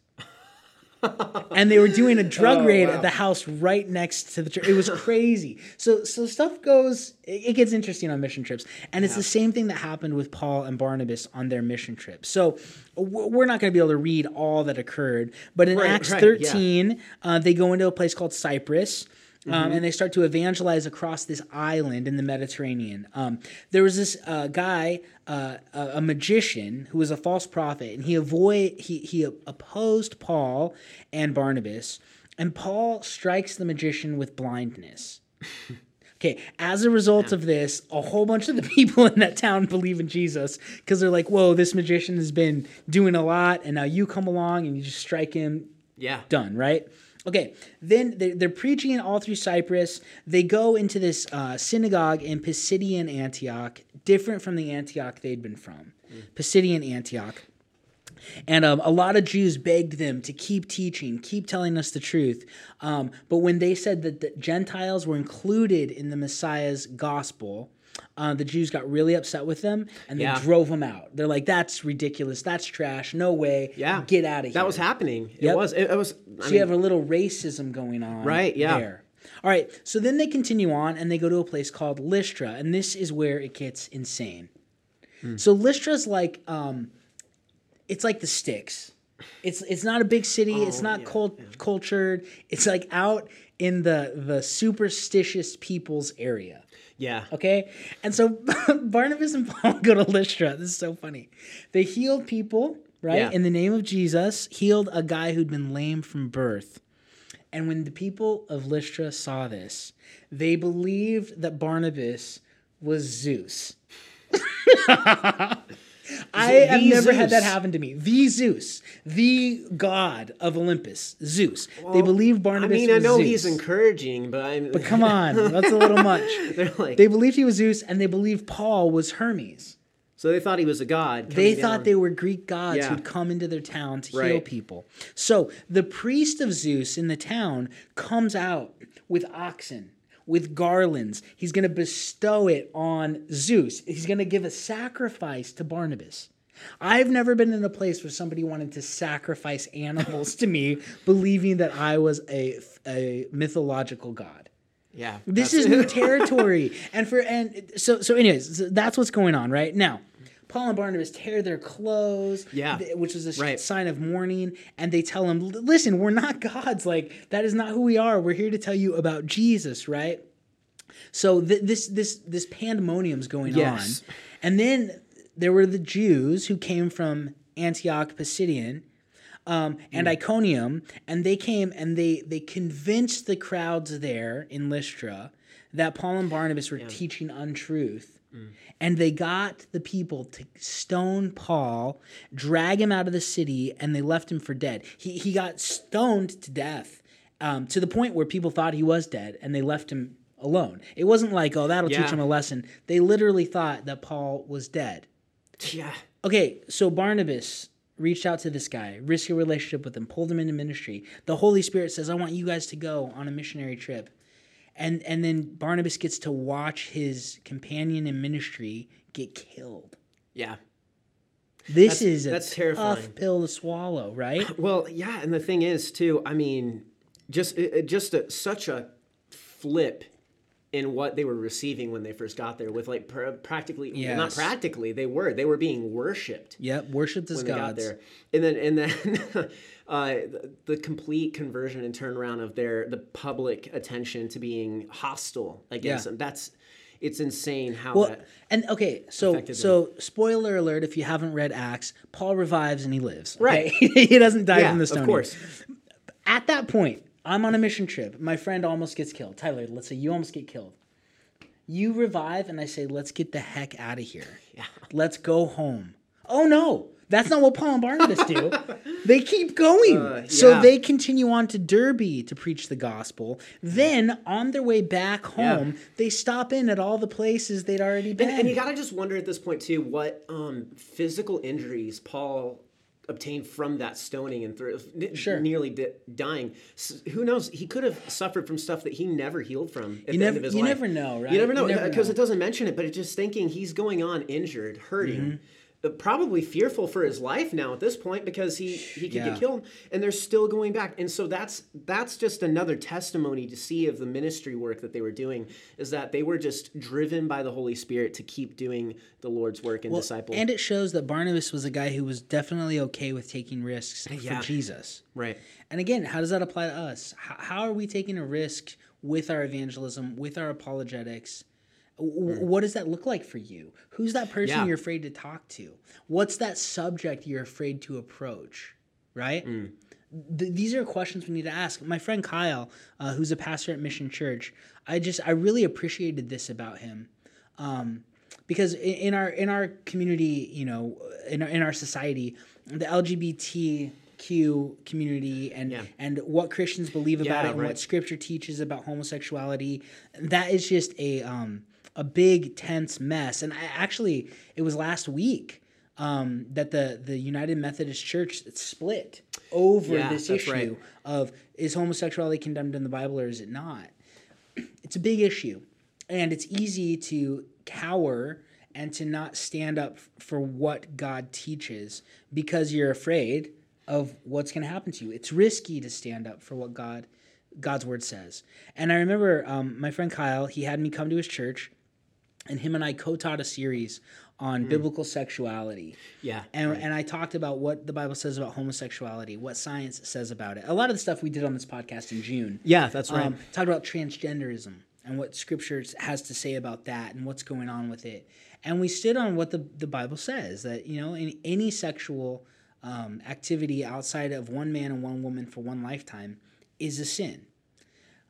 And they were doing a drug Oh, raid wow. at the house right next to the church. It was crazy. So so stuff goes. It, gets interesting on mission trips, and it's the same thing that happened with Paul and Barnabas on their mission trip. So we're not going to be able to read all that occurred, but in Right, Acts right, yeah. 13, uh, they go into a place called Cyprus. Um, Mm-hmm. and they start to evangelize across this island in the Mediterranean. Um, there was this uh, guy, uh, a a magician, who was a false prophet, and he avoid he he opposed Paul and Barnabas, and Paul strikes the magician with blindness. Okay, as a result of this, a whole bunch of the people in that town believe in Jesus because they're like, "Whoa, this magician has been doing a lot, and now you come along and you just strike him Yeah. done, right? Okay, then they're, they're preaching all through Cyprus. They go into this uh, synagogue in Pisidian Antioch, different from the Antioch they'd been from. Pisidian Antioch. And um, a lot of Jews begged them to keep teaching, keep telling us the truth. Um, but when they said that the Gentiles were included in the Messiah's gospel, uh, the Jews got really upset with them and they Yeah. drove them out. They're like, "That's ridiculous. That's trash. No way. Yeah. get out of here." That was happening. It was. It, it was. I So mean, you have a little racism going on. Right, yeah. There. All right. So then they continue on and they go to a place called Lystra, and this is where it gets insane. Hmm. So Lystra's like, um, it's like the sticks. It's it's not a big city. it's not cult- cultured. It's like out in the the superstitious people's area. Yeah. Okay. And so Barnabas and Paul go to Lystra. This is so funny. They healed people, right? Yeah. In the name of Jesus, healed a guy who'd been lame from birth. And when the people of Lystra saw this, they believed that Barnabas was Zeus. I have never had that happen to me. The Zeus, the god of Olympus, Zeus. they believe Barnabas. I mean, I know Zeus. he's encouraging, but I'm. But come on, that's a little much. They're like. They believed he was Zeus, and they believed Paul was Hermes. so they thought he was a god. They coming thought down. they were Greek gods Yeah. who'd come into their town to heal people. So the priest of Zeus in the town comes out with oxen, with garlands. He's going to bestow it on Zeus. He's going to give a sacrifice to Barnabas. I've never been in a place where somebody wanted to sacrifice animals to me, believing that I was a, a mythological god. Yeah. This is new territory. and for and so so anyways, so that's what's going on right now. Paul and Barnabas tear their clothes, Yeah. th- which is a sh- Right. sign of mourning, and they tell him, "Listen, we're not gods. Like that is not who we are. We're here to tell you about Jesus, right?" So th- this this this pandemonium's going Yes. on, and then there were the Jews who came from Antioch Pisidian um, and Iconium, and they came and they they convinced the crowds there in Lystra that Paul and Barnabas were teaching untruth. And they got the people to stone Paul, drag him out of the city, and they left him for dead. He, he got stoned to death um, to the point where people thought he was dead, and they left him alone. It wasn't like, oh, that'll Yeah. teach him a lesson. They literally thought that Paul was dead. Yeah. Okay, so Barnabas reached out to this guy, risked a relationship with him, pulled him into ministry. The Holy Spirit says, I want you guys to go on a missionary trip. And and then Barnabas gets to watch his companion in ministry get killed. Yeah. This That's- is a that's tough terrifying. pill to swallow, right? Well, yeah, and the thing is too. I mean, just it, just a, such a flip in what they were receiving when they first got there. With like pr- practically, well, not practically, they were they were being worshipped Yep, worshipped as when they got gods. there, and then and then. Uh, the, the complete conversion and turnaround of their the public attention to being hostile against Yeah. them. That's it's insane how Well, that. and okay, so so spoiler alert: if you haven't read Acts, Paul revives and he lives. Right. okay? he doesn't die Yeah, from the stone. of course. At that point, I'm on a mission trip. My friend almost gets killed. Tyler, let's say you almost get killed. You revive, and I say, let's get the heck out of here. Yeah. Let's go home. Oh no, That's not what Paul and Barnabas do. they keep going. So yeah. they continue on to Derbe to preach the gospel. Then on their way back home, they stop in at all the places they'd already been. And, and you gotta just wonder at this point too what um, physical injuries Paul obtained from that stoning and through Sure. nearly di- dying. S- who knows? He could have suffered from stuff that he never healed from at You the never- end of his you life. never know, right? You never know because it doesn't mention it, but it's just thinking he's going on injured, hurting. Mm-hmm. Probably fearful for his life now at this point because he he could Yeah. get killed, and they're still going back. And so that's that's just another testimony to see of the ministry work that they were doing is that they were just driven by the Holy Spirit to keep doing the Lord's work and disciple. and it shows that Barnabas was a guy who was definitely okay with taking risks Yeah. for Jesus. right. And again, how does that apply to us? How, how are we taking a risk with our evangelism, with our apologetics? W- What does that look like for you? Who's that person Yeah. you're afraid to talk to? What's that subject you're afraid to approach? Right? Th- these are questions we need to ask. My friend Kyle, uh, who's a pastor at Mission Church, I just I really appreciated this about him, um, because in, in our in our community, you know, in our, in our society, the LGBTQ community and Yeah. and what Christians believe about Yeah, it and right. what Scripture teaches about homosexuality, that is just a um, a big tense mess. And I actually, it was last week um, that the the United Methodist Church split over Yeah, this issue right. of is homosexuality condemned in the Bible or is it not? It's a big issue, and it's easy to cower and to not stand up for what God teaches because you're afraid of what's going to happen to you. It's risky to stand up for what God God's word says. And I remember um, my friend Kyle. He had me come to his church, and him and I co-taught a series on biblical sexuality. Yeah, And, and I talked about what the Bible says about homosexuality, what science says about it. A lot of the stuff we did on this podcast in June. Yeah, that's right. Um, talked about transgenderism and what Scripture has to say about that and what's going on with it. And we stood on what the, the Bible says that, you know, in any sexual um, activity outside of one man and one woman for one lifetime is a sin.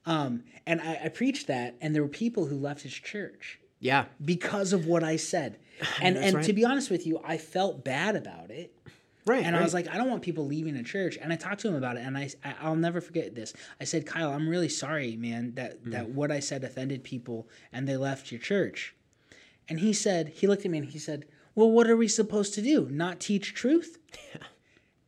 Um, and I, I preached that, and there were people who left his church yeah. because of what I said. And and right. to be honest with you, I felt bad about it. Right. And I was like, I don't want people leaving a church. And I talked to him about it, and I, I I'll never forget this. I said, Kyle, I'm really sorry, man, that Mm. that what I said offended people, and they left your church. And he said, he looked at me and he said, Well, what are we supposed to do? Not teach truth?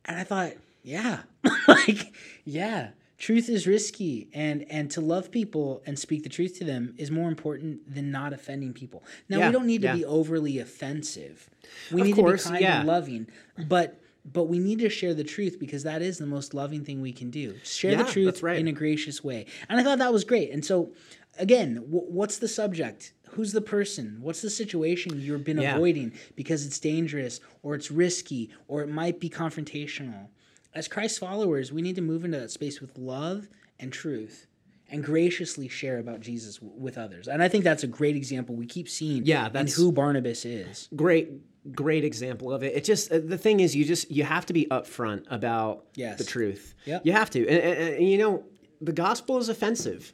And I thought, yeah, like, yeah, truth is risky, and and to love people and speak the truth to them is more important than not offending people. Now Yeah, we don't need to yeah. be overly offensive. We Of need course, to be kind yeah. and loving, but but we need to share the truth because that is the most loving thing we can do. Share the truth right. in a gracious way, and I thought that was great. And so, again, w- what's the subject? Who's the person? What's the situation you've been avoiding because it's dangerous or it's risky or it might be confrontational? As Christ followers, we need to move into that space with love and truth and graciously share about Jesus w- with others. And I think that's a great example we keep seeing Yeah, in that's- who Barnabas is. great great example of it it just uh, the thing is you just you have to be upfront about Yes. the truth Yep. you have to and, and, and, you know the gospel is offensive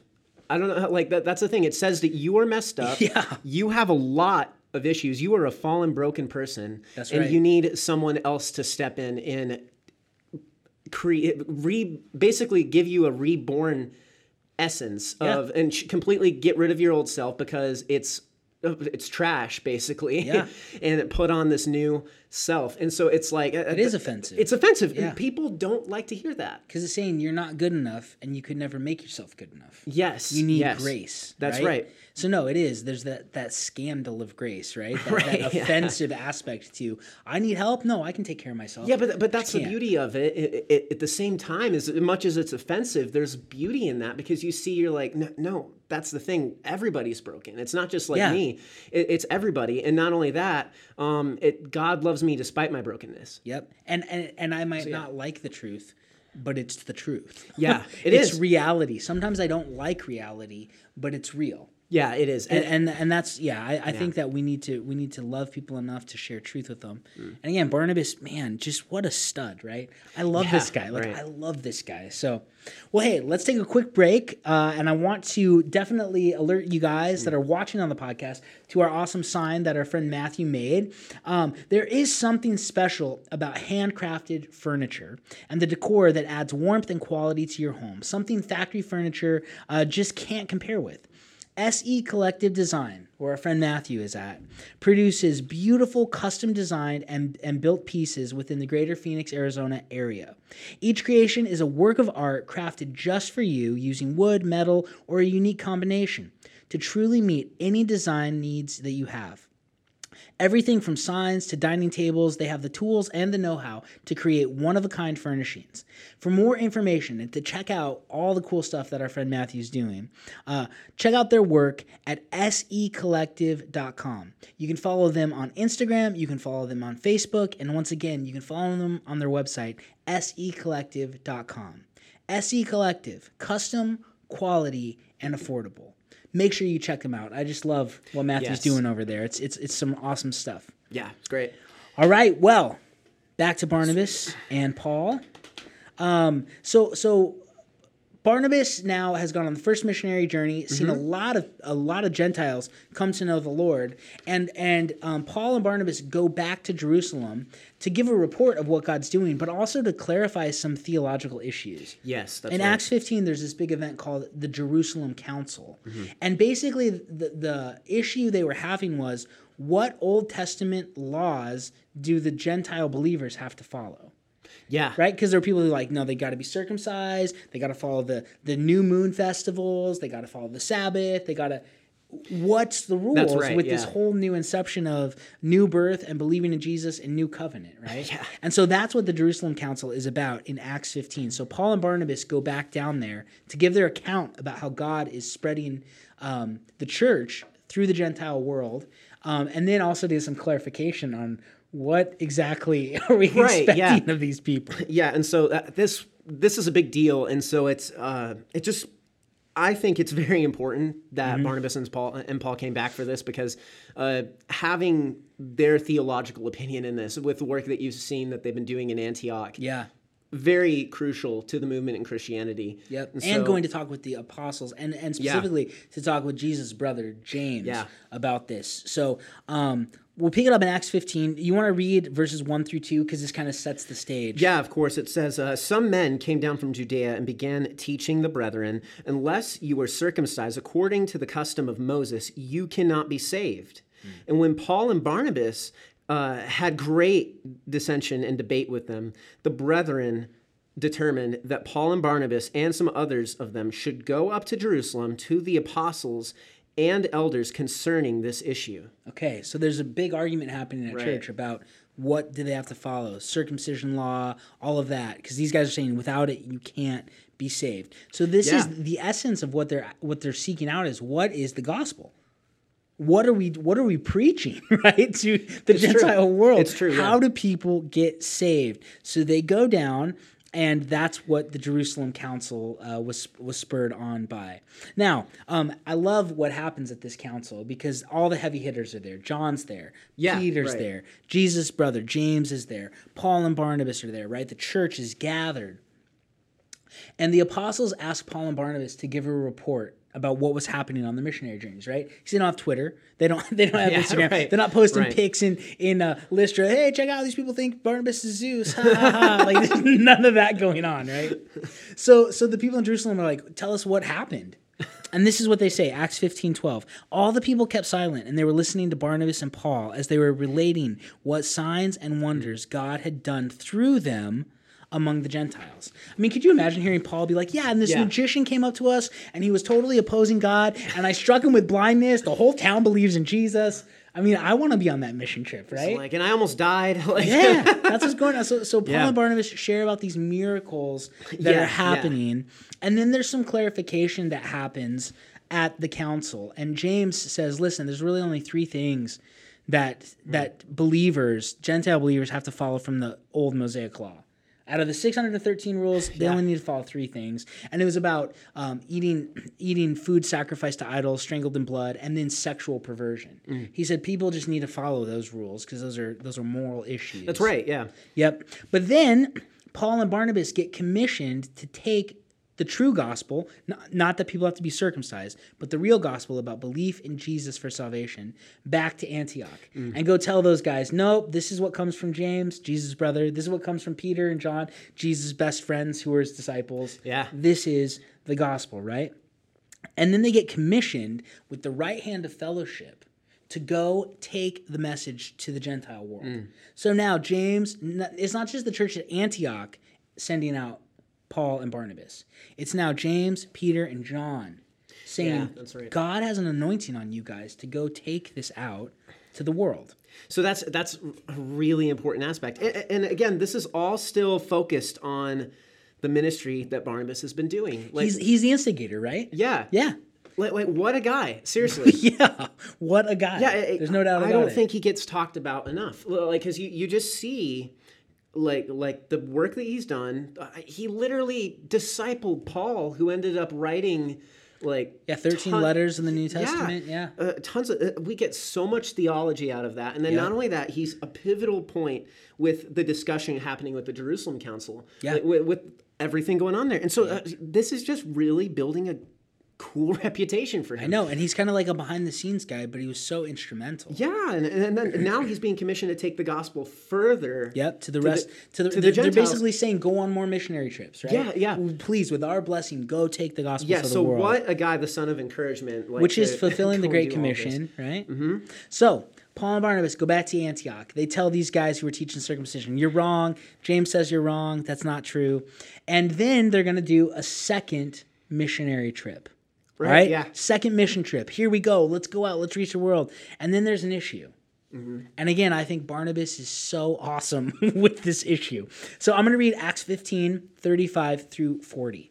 i don't know how, like that, that's the thing it says that you are messed up Yeah. you have a lot of issues you are a fallen broken person That's and right. you need someone else to step in and create re basically give you a reborn essence Yeah. of and sh- completely get rid of your old self because it's it's trash basically Yeah. and put on this new self and so it's like it is offensive. it's offensive Yeah. and people don't like to hear that Because it's saying you're not good enough and you could never make yourself good enough. yes You need yes. grace. that's right, So no, it is. There's that that scandal of grace, right? That, Right, that yeah. offensive aspect to I need help. No, I can take care of myself. yeah but but that's the beauty of it. It- it- at the same time as much as it's offensive there's beauty in that because you see you're like no, no that's the thing everybody's broken it's not just like Yeah. me it, it's everybody and not only that um it god loves me despite my brokenness Yep. And and and I might not like the truth, but it's the truth. Yeah, it it's is. reality. Sometimes I don't like reality, but it's real. Yeah, it is. and and, and that's yeah I, I think that we need to we need to love people enough to share truth with them. Mm. and again barnabas man just what a stud right? I love Yeah, this guy. Like right. i love this guy. So well hey let's take a quick break uh, and i want to definitely alert you guys that are watching on the podcast to our awesome sign that our friend matthew made. Um, there is something special about handcrafted furniture and the decor that adds warmth and quality to your home. Something factory furniture uh, just can't compare with SE Collective Design, where our friend Matthew is at, produces beautiful custom designed and, and built pieces within the greater Phoenix, Arizona area. Each creation is a work of art crafted just for you using wood, metal, or a unique combination to truly meet any design needs that you have. Everything from signs to dining tables, they have the tools and the know how to create one of a kind furnishings. For more information and to check out all the cool stuff that our friend Matthew's doing, uh, check out their work at secollective.com. You can follow them on Instagram, you can follow them on Facebook, and once again, you can follow them on their website, secollective.com. SE Collective, custom, quality, and affordable. Make sure you check them out. I just love what Matthew's Yes. doing over there. It's it's it's some awesome stuff. yeah, it's great. All right, well, back to Barnabas and Paul. Um, so so Barnabas now has gone on the first missionary journey, seen a lot of a lot of Gentiles come to know the Lord, and and um, Paul and Barnabas go back to Jerusalem to give a report of what God's doing, but also to clarify some theological issues. Yes, that's In right. Acts 15, there's this big event called the Jerusalem Council. Mm-hmm. And basically, the, the issue they were having was what Old Testament laws do the Gentile believers have to follow? Yeah, Right? Because there are people who are like, no, they got to be circumcised. They got to follow the, the new moon festivals. They got to follow the Sabbath. They got to. What's the rules right, with this whole new inception of new birth and believing in Jesus and new covenant, right? Yeah. And so that's what the Jerusalem Council is about in Acts 15. So Paul and Barnabas go back down there to give their account about how God is spreading um, the church through the Gentile world, um, and then also do some clarification on what exactly are we Right, yeah. expecting of these people. yeah, and so uh, this this is a big deal, and so it's uh, it just I think it's very important that Mm-hmm. Barnabas and Paul and Paul came back for this because uh, having their theological opinion in this with the work that you've seen that they've been doing in Antioch, Yeah. Very crucial to the movement in Christianity. Yep. And, so- going to talk with the apostles and, and specifically to talk with Jesus' brother James Yeah. about this. So um, we'll pick it up in Acts 15. You want to read verses 1 through 2 because this kind of sets the stage. Yeah, of course. It says, uh, Some men came down from Judea and began teaching the brethren, unless you are circumcised according to the custom of Moses, you cannot be saved. And when Paul and Barnabas uh, had great dissension and debate with them, the brethren determined that Paul and Barnabas and some others of them should go up to Jerusalem to the apostles and elders concerning this issue. Okay, so there's a big argument happening at Right. church about what do they have to follow, circumcision law, all of that, because these guys are saying without it you can't be saved. So this is the essence of what they're what they're seeking out is what is the gospel. What are we what are we preaching, right? To the Gentile world. It's true, yeah. How do people get saved? So they go down and that's what the Jerusalem Council uh, was was spurred on by. Now, um, I love what happens at this council because all the heavy hitters are there. John's there, Yeah, Peter's right. there, Jesus' brother James is there, Paul and Barnabas are there. Right, the church is gathered, and the apostles asked Paul and Barnabas to give a report about what was happening on the missionary journeys, right? Because they don't have Twitter, they don't they don't have Yeah, Instagram, right, they're not posting right. pics in in uh, Lystra. Hey, check out these people think Barnabas is Zeus. Ha, ha, ha. like there's none of that going on, right? So so the people in Jerusalem are like, tell us what happened. And this is what they say, Acts 15, 12. All the people kept silent, and they were listening to Barnabas and Paul as they were relating what signs and wonders God had done through them among the Gentiles. I mean, could you imagine hearing Paul be like, Yeah, and this Yeah. magician came up to us, and he was totally opposing God, and I struck him with blindness. The whole town believes in Jesus. I mean, I want to be on that mission trip, right? Like, and I almost died. Like, yeah, that's what's going on. So, so Paul Yeah. and Barnabas share about these miracles that Yeah, are happening, and then there's some clarification that happens at the council. And James says, "Listen, there's really only three things that hmm. that believers, Gentile believers, have to follow from the old Mosaic law." Out of the 613 rules, they Yeah. only need to follow three things, and it was about um, eating eating food sacrificed to idols, strangled in blood, and then sexual perversion. Mm. He said people just need to follow those rules because those are those are moral issues. That's right. Yeah. Yep. But then Paul and Barnabas get commissioned to take the true gospel, not, not that people have to be circumcised, but the real gospel about belief in Jesus for salvation, back to Antioch mm. and go tell those guys, nope, this is what comes from James, Jesus' brother. This is what comes from Peter and John, Jesus' best friends who were his disciples. Yeah. This is the gospel, right? And then they get commissioned with the right hand of fellowship to go take the message to the Gentile world. Mm. So now James, it's not just the church at Antioch sending out Paul and Barnabas. It's now James, Peter, and John saying, Yeah, right. God has an anointing on you guys to go take this out to the world. So that's that's a really important aspect. And, and again, this is all still focused on the ministry that Barnabas has been doing. Like, He's he's the instigator, right? yeah, Yeah. Like, like what a guy! Seriously. Yeah. What a guy. Yeah, it- There's no doubt about I don't it. think he gets talked about enough. Like, because you, you just see, like, like the work that he's done. Uh, he literally discipled Paul, who ended up writing, like, yeah, 13 ton- letters in the New Testament. Yeah. uh, tons of. Uh, we get so much theology out of that, and then Yeah. not only that, he's a pivotal point with the discussion happening with the Jerusalem Council. Yeah. like, with, with everything going on there, and so uh, this is just really building a cool reputation for him. I know, and he's kind of like a behind the scenes guy, but he was so instrumental. Yeah, and, and then now he's being commissioned to take the gospel further. Yep, to the rest, to the, to the they're, they're basically saying go on more missionary trips, right? Yeah, yeah. Please, with our blessing, go take the gospel Yeah. to the So world. what a guy, the son of encouragement, like, which is fulfilling the Great and do all this. Commission, right? Mm-hmm. So Paul and Barnabas go back to Antioch. They tell these guys who are teaching circumcision, "You're wrong." James says you're wrong. That's not true. And then they're going to do a second missionary trip. Right, Right? yeah. Second mission trip. Here we go. Let's go out. Let's reach the world. And then there's an issue. And again, I think Barnabas is so awesome with this issue. So I'm going to read Acts 15, 35 through 40.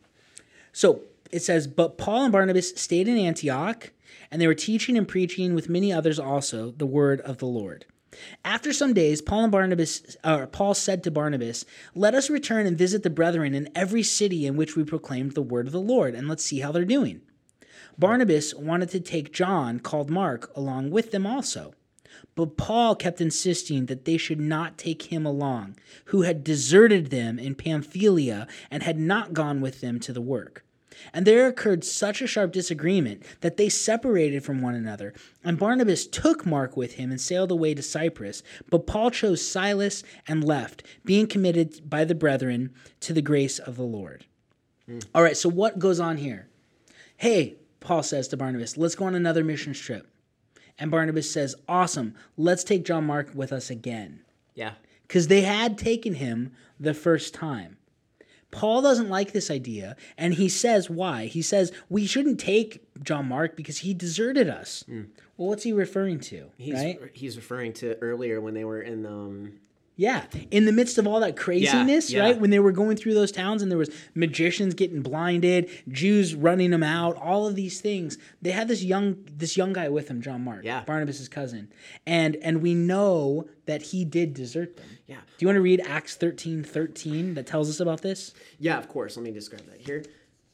So it says, But Paul and Barnabas stayed in Antioch, and they were teaching and preaching with many others also the word of the Lord. After some days, Paul and Barnabas, uh, Paul said to Barnabas, "Let us return and visit the brethren in every city in which we proclaimed the word of the Lord, and let's see how they're doing." Barnabas wanted to take John, called Mark, along with them also. But Paul kept insisting that they should not take him along, who had deserted them in Pamphylia and had not gone with them to the work. And there occurred such a sharp disagreement that they separated from one another. And Barnabas took Mark with him and sailed away to Cyprus. But Paul chose Silas and left, being committed by the brethren to the grace of the Lord. Hmm. All right, so what goes on here? Hey, Paul says to Barnabas, let's go on another mission trip. And Barnabas says, awesome, let's take John Mark with us again. Yeah. Because they had taken him the first time. Paul doesn't like this idea, and he says why. He says, we shouldn't take John Mark because he deserted us. Well, what's he referring to? He's right? he's referring to earlier when they were in um Yeah, in the midst of all that craziness, yeah. right? When they were going through those towns and there was magicians getting blinded, Jews running them out, all of these things. They had this young this young guy with them, John Mark, Yeah. Barnabas's cousin, and and we know that he did desert them. Yeah. Do you want to read Acts thirteen thirteen that tells us about this? yeah of course let me describe that here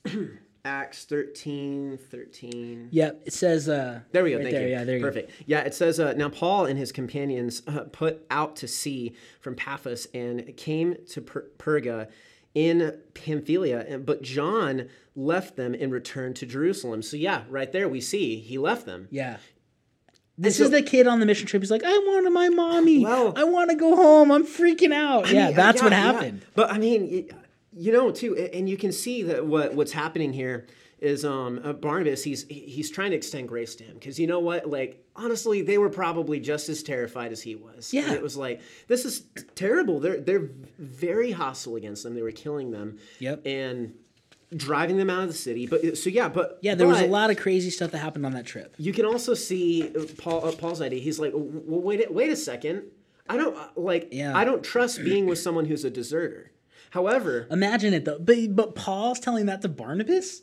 Acts 13 13 Yep, it says. Uh, There we go. right Thank there, you. Yeah, there you Perfect. Yeah, it says uh, now Paul and his companions uh, put out to sea from Paphos and came to per- Perga in Pamphylia, but John left them and returned to Jerusalem. So yeah, right there we see he left them. Yeah. This so- is the kid on the mission trip. He's like, I want my mommy. Well- I want to go home. I'm freaking out. yeah, mean, that's what yeah, yeah. happened. But I mean, y- you know, too, and you can see that what what's happening here is um uh, Barnabas. He's he's trying to extend grace to him because you know what, like honestly, they were probably just as terrified as he was. And Yeah. it was like this is terrible. They're they're very hostile against them. They were killing them. Yep. And driving them out of the city. But so yeah, but Yeah, there was a lot of crazy stuff that happened on that trip. you can also see uh, Paul uh, Paul's idea. He's like, well, wait, a- wait a second. I don't uh, like. Yeah. I don't trust being with someone who's a deserter. However, Imagine it though. But but Paul's telling that to Barnabas?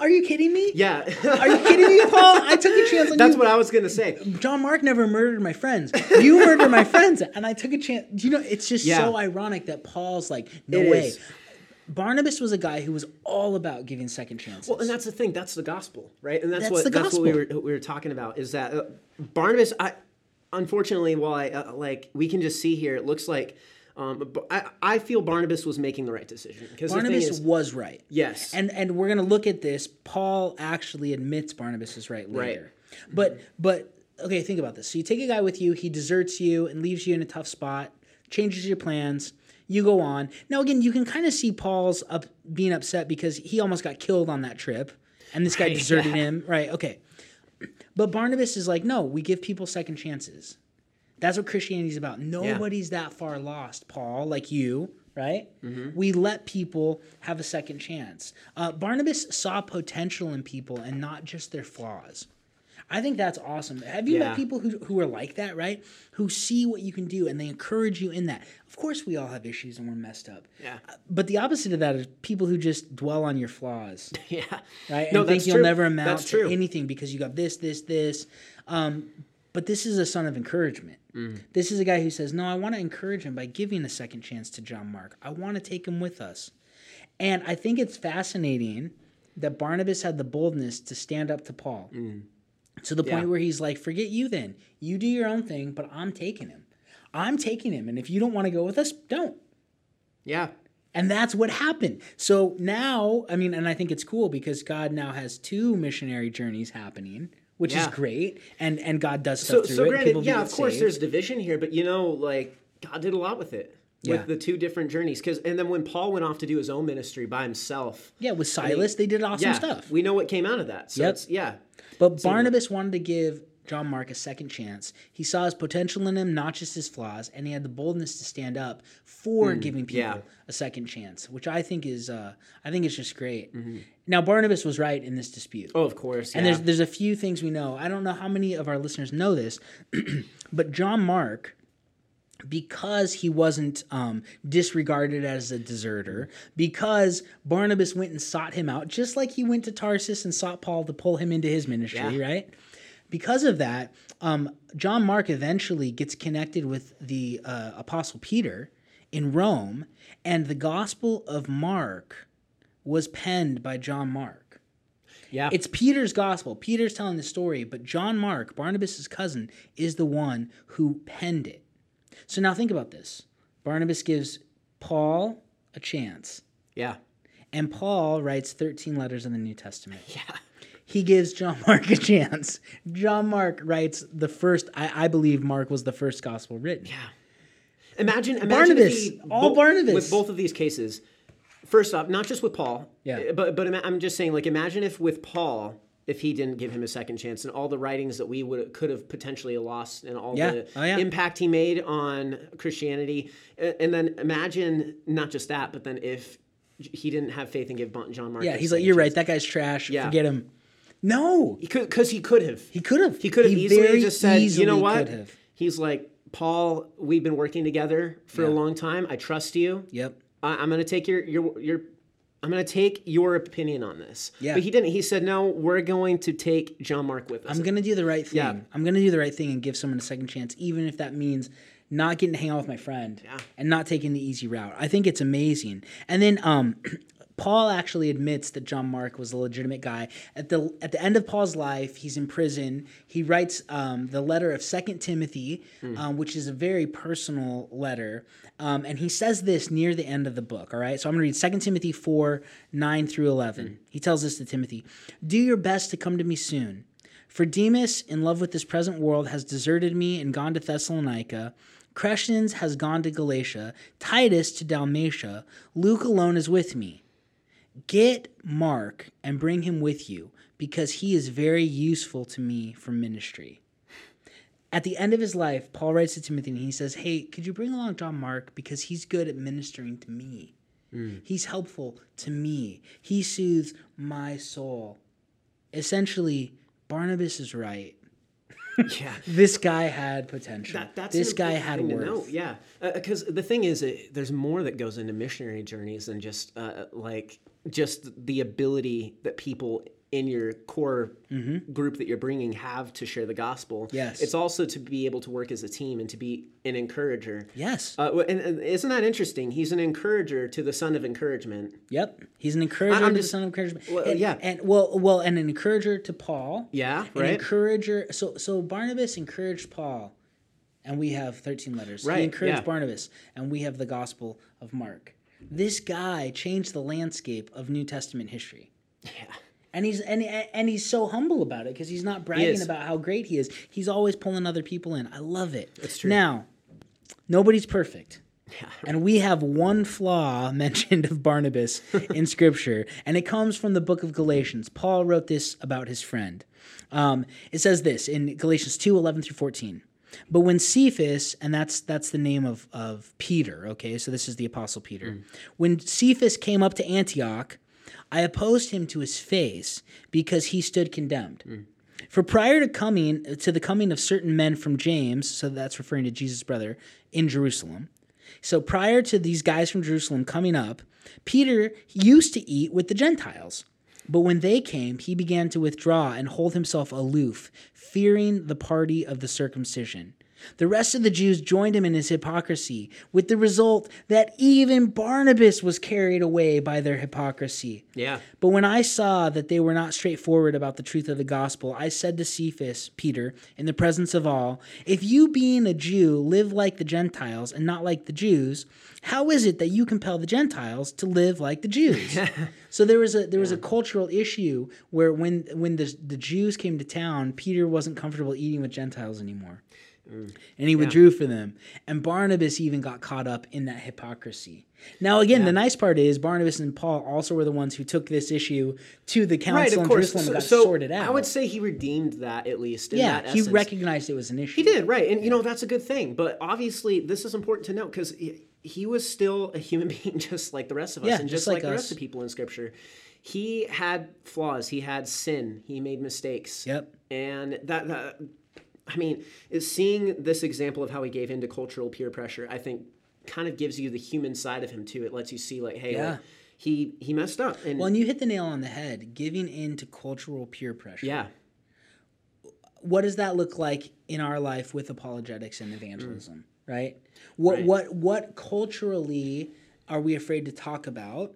Are you kidding me? Yeah. Are you kidding me, Paul? I took a chance on you. That's you. what I was gonna say. John Mark never murdered my friends. You murdered my friends, and I took a chance. You know, it's just Yeah. so ironic that Paul's like, no It way. is. Barnabas was a guy who was all about giving second chances. Well, and that's the thing. That's the gospel, right? And that's, That's what that's what we were we were talking about. Is that uh, Barnabas? I unfortunately, while I uh, like we can just see here, it looks like. Um, but I, I feel Barnabas was making the right decision because Barnabas is, was right. Yes. And and we're gonna look at this. Paul actually admits Barnabas is right Right. later. But but okay, think about this. So you take a guy with you, he deserts you and leaves you in a tough spot, changes your plans. You go on. Now again, you can kind of see Paul's up being upset because he almost got killed on that trip, and this guy Right, deserted yeah. him. Right? Okay. But Barnabas is like, no, we give people second chances. That's what Christianity is about. Nobody's that far lost, Paul, like you, right? Mm-hmm. We let people have a second chance. Uh, Barnabas saw potential in people and not just their flaws. I think that's awesome. Have you Yeah. met people who, who are like that, right? Who see what you can do and they encourage you in that. Of course, we all have issues and we're messed up. Yeah. But the opposite of that is people who just dwell on your flaws yeah, right? No, and think that's you'll true. never amount That's to true. anything because you got this, this, this. Um, but this is a son of encouragement. Mm. This is a guy who says, "No, I want to encourage him by giving a second chance to John Mark. I want to take him with us." And I think it's fascinating that Barnabas had the boldness to stand up to Paul to the point Yeah. where he's like, "Forget you, then. You do your own thing, but I'm taking him. I'm taking him, and if you don't want to go with us, don't." Yeah, And that's what happened. So now, I mean, and I think it's cool because God now has two missionary journeys happening, which is great. And and God does so through so it. granted, yeah, of course, saved. there's division here, but you know, like God did a lot with it. With Yeah. the two different journeys, because and then when Paul went off to do his own ministry by himself, yeah, with Silas, they did awesome yeah, stuff. we know what came out of that. So Yep. it's, yeah, But Barnabas wanted to give John Mark a second chance. He saw his potential in him, not just his flaws, and he had the boldness to stand up for giving people Mm, yeah. a second chance, which I think is, uh, I think it's just great. Mm-hmm. Now Barnabas was right in this dispute. oh, of course, And there's there's a few things we know. I don't know how many of our listeners know this, but John Mark, because he wasn't um, disregarded as a deserter, because Barnabas went and sought him out, just like he went to Tarsus and sought Paul to pull him into his ministry, Yeah. right? Because of that, um, John Mark eventually gets connected with the uh, Apostle Peter in Rome, and the Gospel of Mark was penned by John Mark. yeah, It's Peter's gospel. Peter's telling the story, but John Mark, Barnabas' cousin, is the one who penned it. So now think about this. Barnabas gives Paul a chance, yeah, and Paul writes 13 letters in the New Testament. yeah. He gives John Mark a chance. John Mark writes the first, I, I believe Mark was the first gospel written. Yeah. Imagine, imagine Barnabas, he, all bo- Barnabas. with both of these cases. First off, not just with Paul, Yeah. uh, but but I'm just saying, like, imagine if with Paul, if he didn't give him a second chance, and all the writings that we would could have potentially lost, and all Yeah. the Oh, yeah. impact he made on Christianity, and then imagine not just that, but then if he didn't have faith and give John Mark, Yeah, he's like, you're chance. right. That guy's trash. Yeah. Forget him. No, He could because he could have. he could have. He could have easily just said, you know what? could have. He's like, Paul, we've been working together for a long time. I trust you. Yep. I, I'm going to take your your your. I'm to take your opinion on this. Yeah. But he didn't. He said, "No, we're going to take John Mark with us." I'm gonna do the right thing. Yeah. I'm gonna do the right thing and give someone a second chance, even if that means not getting to hang out with my friend Yeah. and not taking the easy route. I think it's amazing. And then um, Paul actually admits that John Mark was a legitimate guy. At the at the end of Paul's life, he's in prison. He writes um, the letter of Second Timothy, um, which is a very personal letter. Um, and he says this near the end of the book. All right, so I'm going to read Second Timothy four nine through eleven. He tells this to Timothy: Do your best to come to me soon. For Demas, in love with this present world, has deserted me and gone to Thessalonica. Crescens has gone to Galatia. Titus to Dalmatia. Luke alone is with me. Get Mark and bring him with you, because he is very useful to me for ministry. At the end of his life, Paul writes to Timothy and he says, Hey, could you bring along John Mark? Because he's good at ministering to me. He's helpful to me. He soothes my soul. Essentially, Barnabas is right. Yeah. this guy had potential. That, this guy had worth. Yeah, because the thing is, there's more that goes into missionary journeys than just uh, like just the ability that people in your core group that you're bringing have to share the gospel. Mm-hmm. Yes. it's also to be able to work as a team and to be an encourager. Yes. Uh, and, and isn't that interesting? He's an encourager to the son of encouragement. Yep, he's an encourager to the son of encouragement. Well, and, yeah. and well, well, and an encourager to Paul. Yeah, Right. an encourager. So, so Barnabas encouraged Paul, and we have thirteen letters. Right, He encouraged yeah. Barnabas, and we have the Gospel of Mark. This guy changed the landscape of New Testament history. Yeah. And he's and and he's so humble about it because he's not bragging about how great he is. He's always pulling other people in. I love it. That's true. Now, nobody's perfect. Yeah. And we have one flaw mentioned of Barnabas in Scripture, and it comes from the book of Galatians. Paul wrote this about his friend. Um, it says this in Galatians 2 11 through 14. But when Cephas, and that's that's the name of, of Peter, okay, so this is the Apostle Peter. Mm. When Cephas came up to Antioch, I opposed him to his face because he stood condemned. Mm. For prior to coming to the coming of certain men from James, so that's referring to Jesus' brother in Jerusalem. So prior to these guys from Jerusalem coming up, Peter used to eat with the Gentiles. But when they came, he began to withdraw and hold himself aloof, fearing the party of the circumcision. The rest of the Jews joined him in his hypocrisy, with the result that even Barnabas was carried away by their hypocrisy. Yeah. But when I saw that they were not straightforward about the truth of the gospel, I said to Cephas, Peter, in the presence of all, If you, being a Jew, live like the Gentiles and not like the Jews, how is it that you compel the Gentiles to live like the Jews? so there was a there was a cultural issue where when when the the Jews came to town, Peter wasn't comfortable eating with Gentiles anymore. Mm. And he withdrew for them. And Barnabas even got caught up in that hypocrisy. Now, again, the nice part is Barnabas and Paul also were the ones who took this issue to the council Right, of in course. Jerusalem So, and got so sorted out. I would say he redeemed that at least. In yeah, he essence. recognized it was an issue. He did, right. And, you know, that's a good thing. But obviously, this is important to note because he, he was still a human being just like the rest of us Yeah, and just just, like, like the rest of people in Scripture. He had flaws, he had sin, he made mistakes. Yep. And that, that I mean, is seeing this example of how he gave into cultural peer pressure, I think kind of gives you the human side of him too. It lets you see, like, hey, Yeah. like, he, he messed up. And Well, and you hit the nail on the head. Giving in to cultural peer pressure. yeah. What does that look like in our life with apologetics and evangelism? Right. What Right. what what culturally are we afraid to talk about?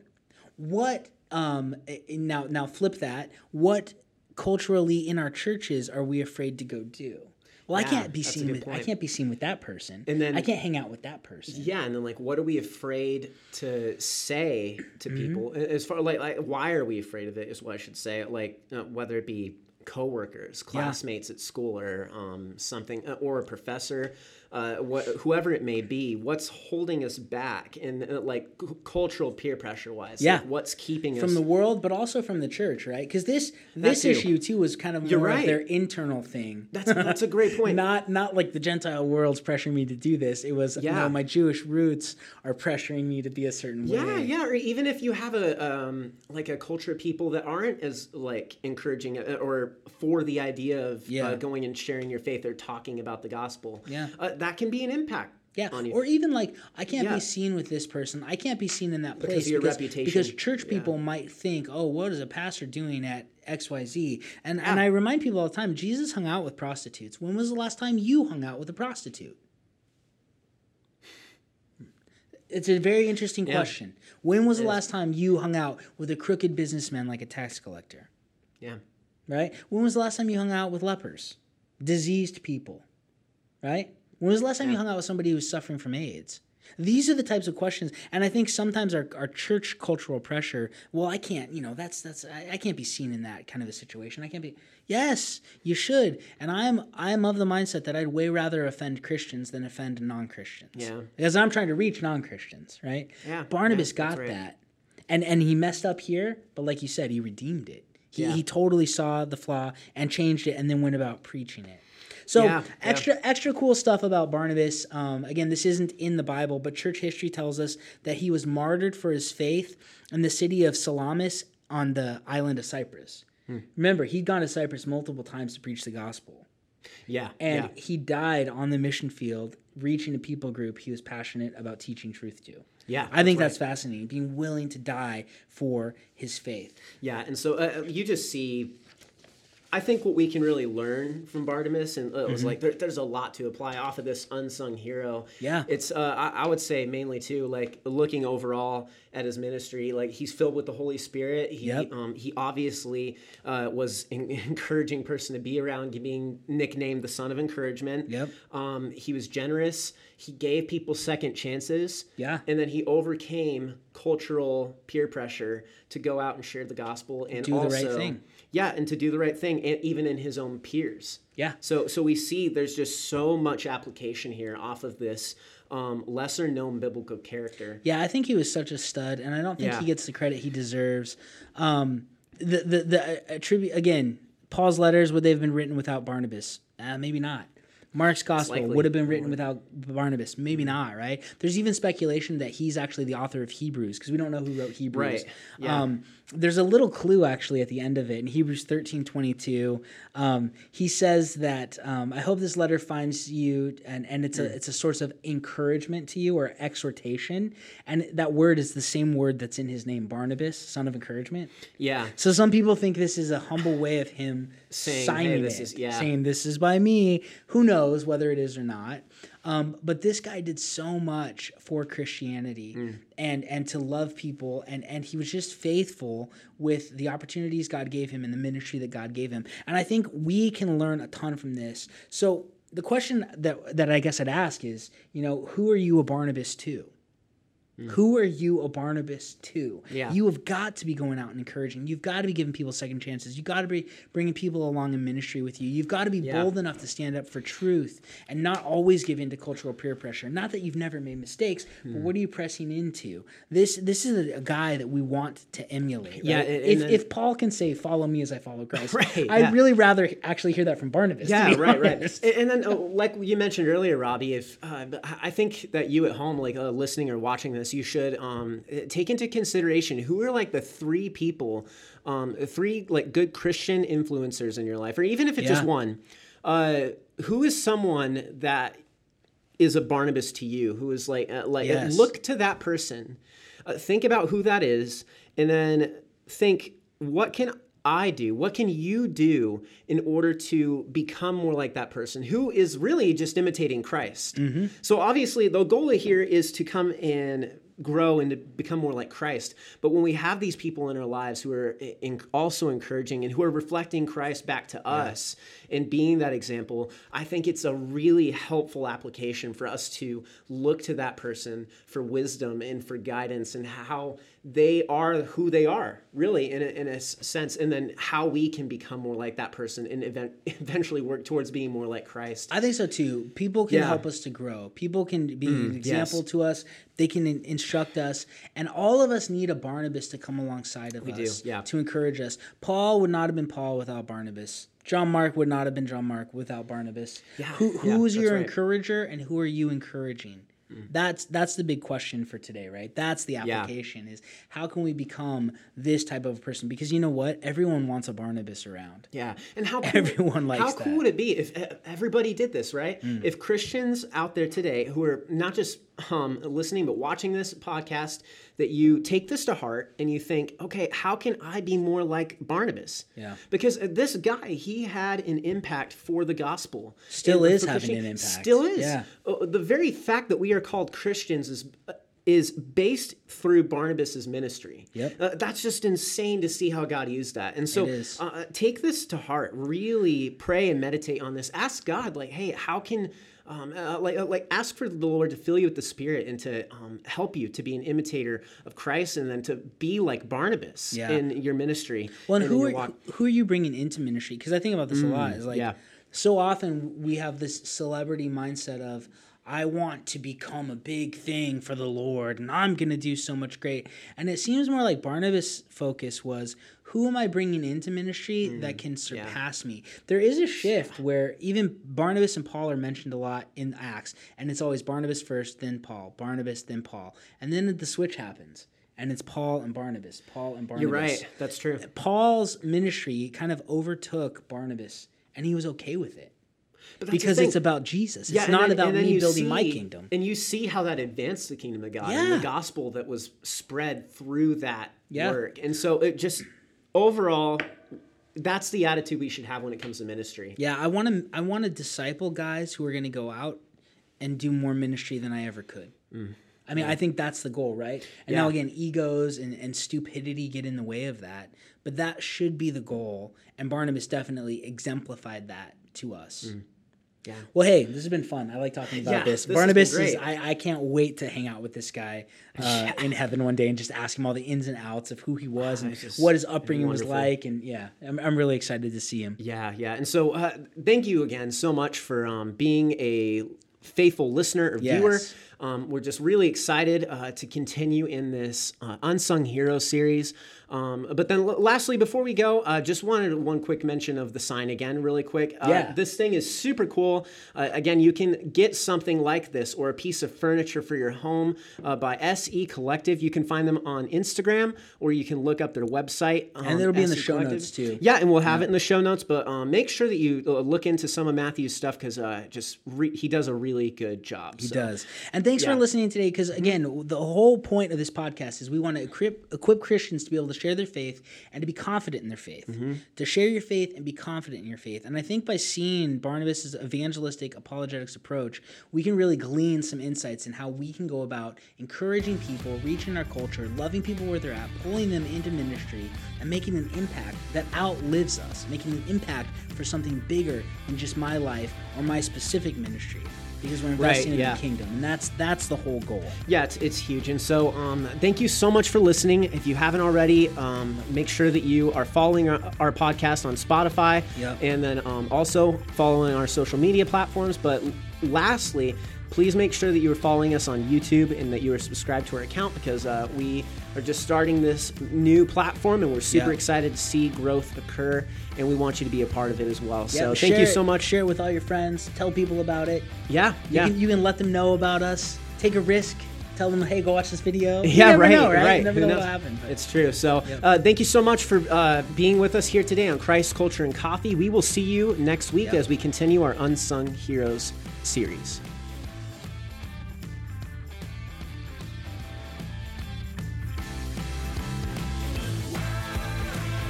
What um eh, now now flip that. What culturally in our churches are we afraid to go do? Well, I can't be seen with I can't be seen with that person. And then- I can't hang out with that person. Yeah, and then like, what are we afraid to say to Mm-hmm. people? As far like, like, why are we afraid of it? Is what I should say. Like, uh, whether it be coworkers, classmates at school, or um, something, uh, or a professor, uh, what, whoever it may be. What's holding us back? And uh, like c- cultural peer pressure wise, Yeah. like, what's keeping From us? From the world, but also from the church, right? Because this this too. issue too was kind of You're more of their internal thing. that's that's a great point. not not like the Gentile world's pressuring me to do this. It was Yeah. no, my Jewish roots are pressuring me to be a certain Yeah, way. yeah, yeah. or even if you have a um, like a culture of people that aren't as like encouraging uh, or for the idea of Yeah. uh, going and sharing your faith or talking about the gospel, Yeah. uh, that can be an impact. Yeah, on you. or even like I can't Yeah. be seen with this person. I can't be seen in that Because place of your because, reputation. because church Yeah. people might think, "Oh, what is a pastor doing at X Y Z? Z?" And and I remind people all the time, Jesus hung out with prostitutes. When was the last time you hung out with a prostitute? Hmm. It's a very interesting Yeah. question. When was the last time you hung out with a crooked businessman like a tax collector? yeah, right? When was the last time you hung out with lepers, diseased people, right? When was the last time you hung out with somebody who was suffering from AIDS? These are the types of questions, and I think sometimes our, our church cultural pressure. Well, I can't, you know, that's that's I, I can't be seen in that kind of a situation. I can't be. Yes, you should, and I'm I'm of the mindset that I'd way rather offend Christians than offend non-Christians. Yeah. because I'm trying to reach non-Christians, right? Yeah, Barnabas yeah, got right. that, and and he messed up here, but like you said, he redeemed it. He, Yeah. he totally saw the flaw and changed it and then went about preaching it. So Yeah, yeah. extra extra cool stuff about Barnabas. Um, again, this isn't in the Bible, but church history tells us that he was martyred for his faith in the city of Salamis on the island of Cyprus. Hmm. Remember, he'd gone to Cyprus multiple times to preach the gospel. Yeah. And yeah. he died on the mission field, reaching a people group he was passionate about teaching truth to. Yeah, I think that's that's fascinating. Being willing to die for his faith. Yeah, and so uh, you just see. I think what we can really learn from Bartimaeus, and uh, it was like there, there's a lot to apply off of this unsung hero. Yeah. it's uh, I, I would say mainly too like looking overall at his ministry, like he's filled with the Holy Spirit. He Yep. um, he obviously uh, was an encouraging person to be around, being nicknamed the son of encouragement. Yep. Um, he was generous. He gave people second chances. Yeah. And then he overcame cultural peer pressure to go out and share the gospel and Do the right thing. Yeah, and to do the right thing, and even in his own peers. Yeah. So so we see there's just so much application here off of this um, lesser known biblical character. Yeah, I think he was such a stud, and I don't think Yeah. he gets the credit he deserves. Um, the the the attribute again, Paul's letters would they have been written without Barnabas? Uh, maybe not. Mark's gospel would have been written without Barnabas. Maybe not, right? There's even speculation that he's actually the author of Hebrews because we don't know who wrote Hebrews. Right, yeah. Um, there's a little clue actually at the end of it in Hebrews 13 22. Um, he says that um, I hope this letter finds you, and, and it's a it's a source of encouragement to you or exhortation. And that word is the same word that's in his name, Barnabas, son of encouragement. Yeah. So some people think this is a humble way of him Saying, signing "Hey, this it, is- yeah." saying this is by me. Who knows whether it is or not? Um, but this guy did so much for Christianity Mm. and and to love people and and he was just faithful with the opportunities God gave him and the ministry that God gave him. And I think we can learn a ton from this. So the question that that I guess I'd ask is, you know, who are you a Barnabas to? Who are you a Barnabas to? Mm. Yeah. You have got to be going out and encouraging. You've got to be giving people second chances. You've got to be bringing people along in ministry with you. You've got to be Yeah. bold enough to stand up for truth and not always give in to cultural peer pressure. Not that you've never made mistakes, Hmm. but what are you pressing into? This this is a, guy that we want to emulate. Yeah, right? and- if, then- if Paul can say, "Follow me as I follow Christ," Right, I'd yeah. really rather actually hear that from Barnabas. Yeah, right, right. honest. And, and then, uh, like you mentioned earlier, Robbie, if uh, I think that you at home, like uh, listening or watching this, you should um, take into consideration who are like the three people, um, three like good Christian influencers in your life, or even if it's just one. Uh, who is someone that is a Barnabas to you? Who is like uh, like Yes. look to that person, uh, think about who that is, and then think what can I do? What can you do in order to become more like that person who is really just imitating Christ? Mm-hmm. So obviously, the goal here is to come and grow and to become more like Christ. But when we have these people in our lives who are in, also encouraging and who are reflecting Christ back to us and being that example, I think it's a really helpful application for us to look to that person for wisdom and for guidance and how they are who they are, really, in a, in a sense, and then how we can become more like that person and event, eventually work towards being more like Christ. I think so too. People can Yeah. Mm, help us to grow. People can be an example yes. to us. They can in- instruct us, and all of us need a Barnabas to come alongside of do, us yeah. to encourage us. Paul would not have been Paul without Barnabas. John Mark would not have been John Mark without Barnabas. Yeah, Who yeah, who is that's your right. Mm. encourager, and who are you encouraging? That's that's the big question for today, right? That's the Yeah. application is how can we become this type of person? Because you know what? Everyone wants a Barnabas around. Yeah, and how cool, Everyone likes how cool that. Mm. would it be if e- everybody did this, right? If Christians out there today who are not just um, listening but watching this podcast, that you take this to heart and you think, okay, how can I be more like Barnabas? Yeah. because uh, this guy he had an impact for the gospel. Still And is having an impact. Still is. Yeah. Uh, the very fact that we are called Christians is. uh, Is based through Barnabas's ministry. Yep. Uh, that's just insane to see how God used that. And so uh, take this to heart. Really pray and meditate on this. Ask God, like, hey, how can, um, uh, like, uh, like, ask for the Lord to fill you with the Spirit and to um, help you to be an imitator of Christ, and then to be like Barnabas Yeah. in your ministry. Well, and who are walk. who are you bringing into ministry? Because I think about this a lot. Is like Mm, yeah. so often we have this celebrity mindset of I want to become a big thing for the Lord, and I'm going to do so much great. And it seems more like Barnabas' focus was who am I bringing into ministry Mm, that can surpass me? There is a shift where even Barnabas and Paul are mentioned a lot in Acts, and it's always Barnabas first, then Paul, Barnabas, then Paul, and then the switch happens. And it's Paul and Barnabas, Paul and Barnabas. You're right. That's true. Paul's ministry kind of overtook Barnabas, and he was okay with it. because it's about Jesus. It's Yeah, and not then- about me building my kingdom. And you see how that advanced the kingdom of God and the gospel that was spread through that Yeah. work. And so it just overall, that's the attitude we should have when it comes to ministry. Yeah, I want to I want to disciple guys who are going to go out and do more ministry than I ever could. I mean, I think that's the goal, right? And now Mm. Again, egos and, and stupidity get in the way of that, but that should be the goal. And Barnabas definitely exemplified that to us. Yeah. Well, hey, this has been fun. I like talking about Yeah, this. this Barnabas is. I, I can't wait to hang out with this guy uh, in heaven one day and just ask him all the ins and outs of who he was and just what his upbringing was like. And yeah, I'm, I'm really excited to see him. Yeah, yeah. And so uh, thank you again so much for um, being a faithful listener or viewer. Um, we're just really excited uh, to continue in this uh, Unsung Hero series. Um, but then, l- lastly, before we go, uh, just wanted one quick mention of the sign again, really quick. Uh, Yeah. This thing is super cool. Uh, again, you can get something like this or a piece of furniture for your home uh, by SE Collective. You can find them on Instagram or you can look up their website. um, And it'll be in the show Collective. notes, too. Yeah, and we'll have it in the show notes. But um, make sure that you look into some of Matthew's stuff because uh, just re- he does a really good job. He does. And thanks Yeah. for listening today because, mm-hmm. again, the whole point of this podcast is we want to equip, equip Christians to be able to share their faith and to be confident in their faith. Mm-hmm. To share your faith and be confident in your faith. And I think by seeing Barnabas' evangelistic apologetics approach, we can really glean some insights in how we can go about encouraging people, reaching our culture, loving people where they're at, pulling them into ministry, and making an impact that outlives us, making an impact for something bigger than just my life or my specific ministry because we're investing in yeah. the kingdom, and that's that's the whole goal. Yeah, it's, it's huge. And so, um, thank you so much for listening. If you haven't already, um, make sure that you are following our, our podcast on Spotify Yep. and then um, also following our social media platforms. But lastly, please make sure that you are following us on YouTube and that you are subscribed to our account because uh, we are just starting this new platform and we're super Yeah. excited to see growth occur and we want you to be a part of it as well. so, thank you so much. Share it with all your friends. Tell people about it. Yeah, You, yeah. can, you can let them know about us. Take a risk. Tell them, hey, go watch this video. You Yeah, right, know, right? right. Never Who know knows? what'll happen. but- It's true. So, uh, thank you so much for uh, being with us here today on Christ, Culture, and Coffee. We will see you next week Yep. as we continue our Unsung Heroes series.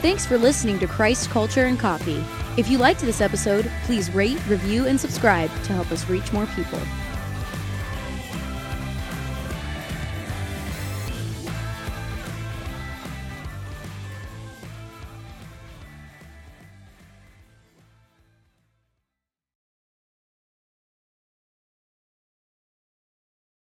Thanks for listening to Christ, Culture, and Coffee. If you liked this episode, please rate, review, and subscribe to help us reach more people.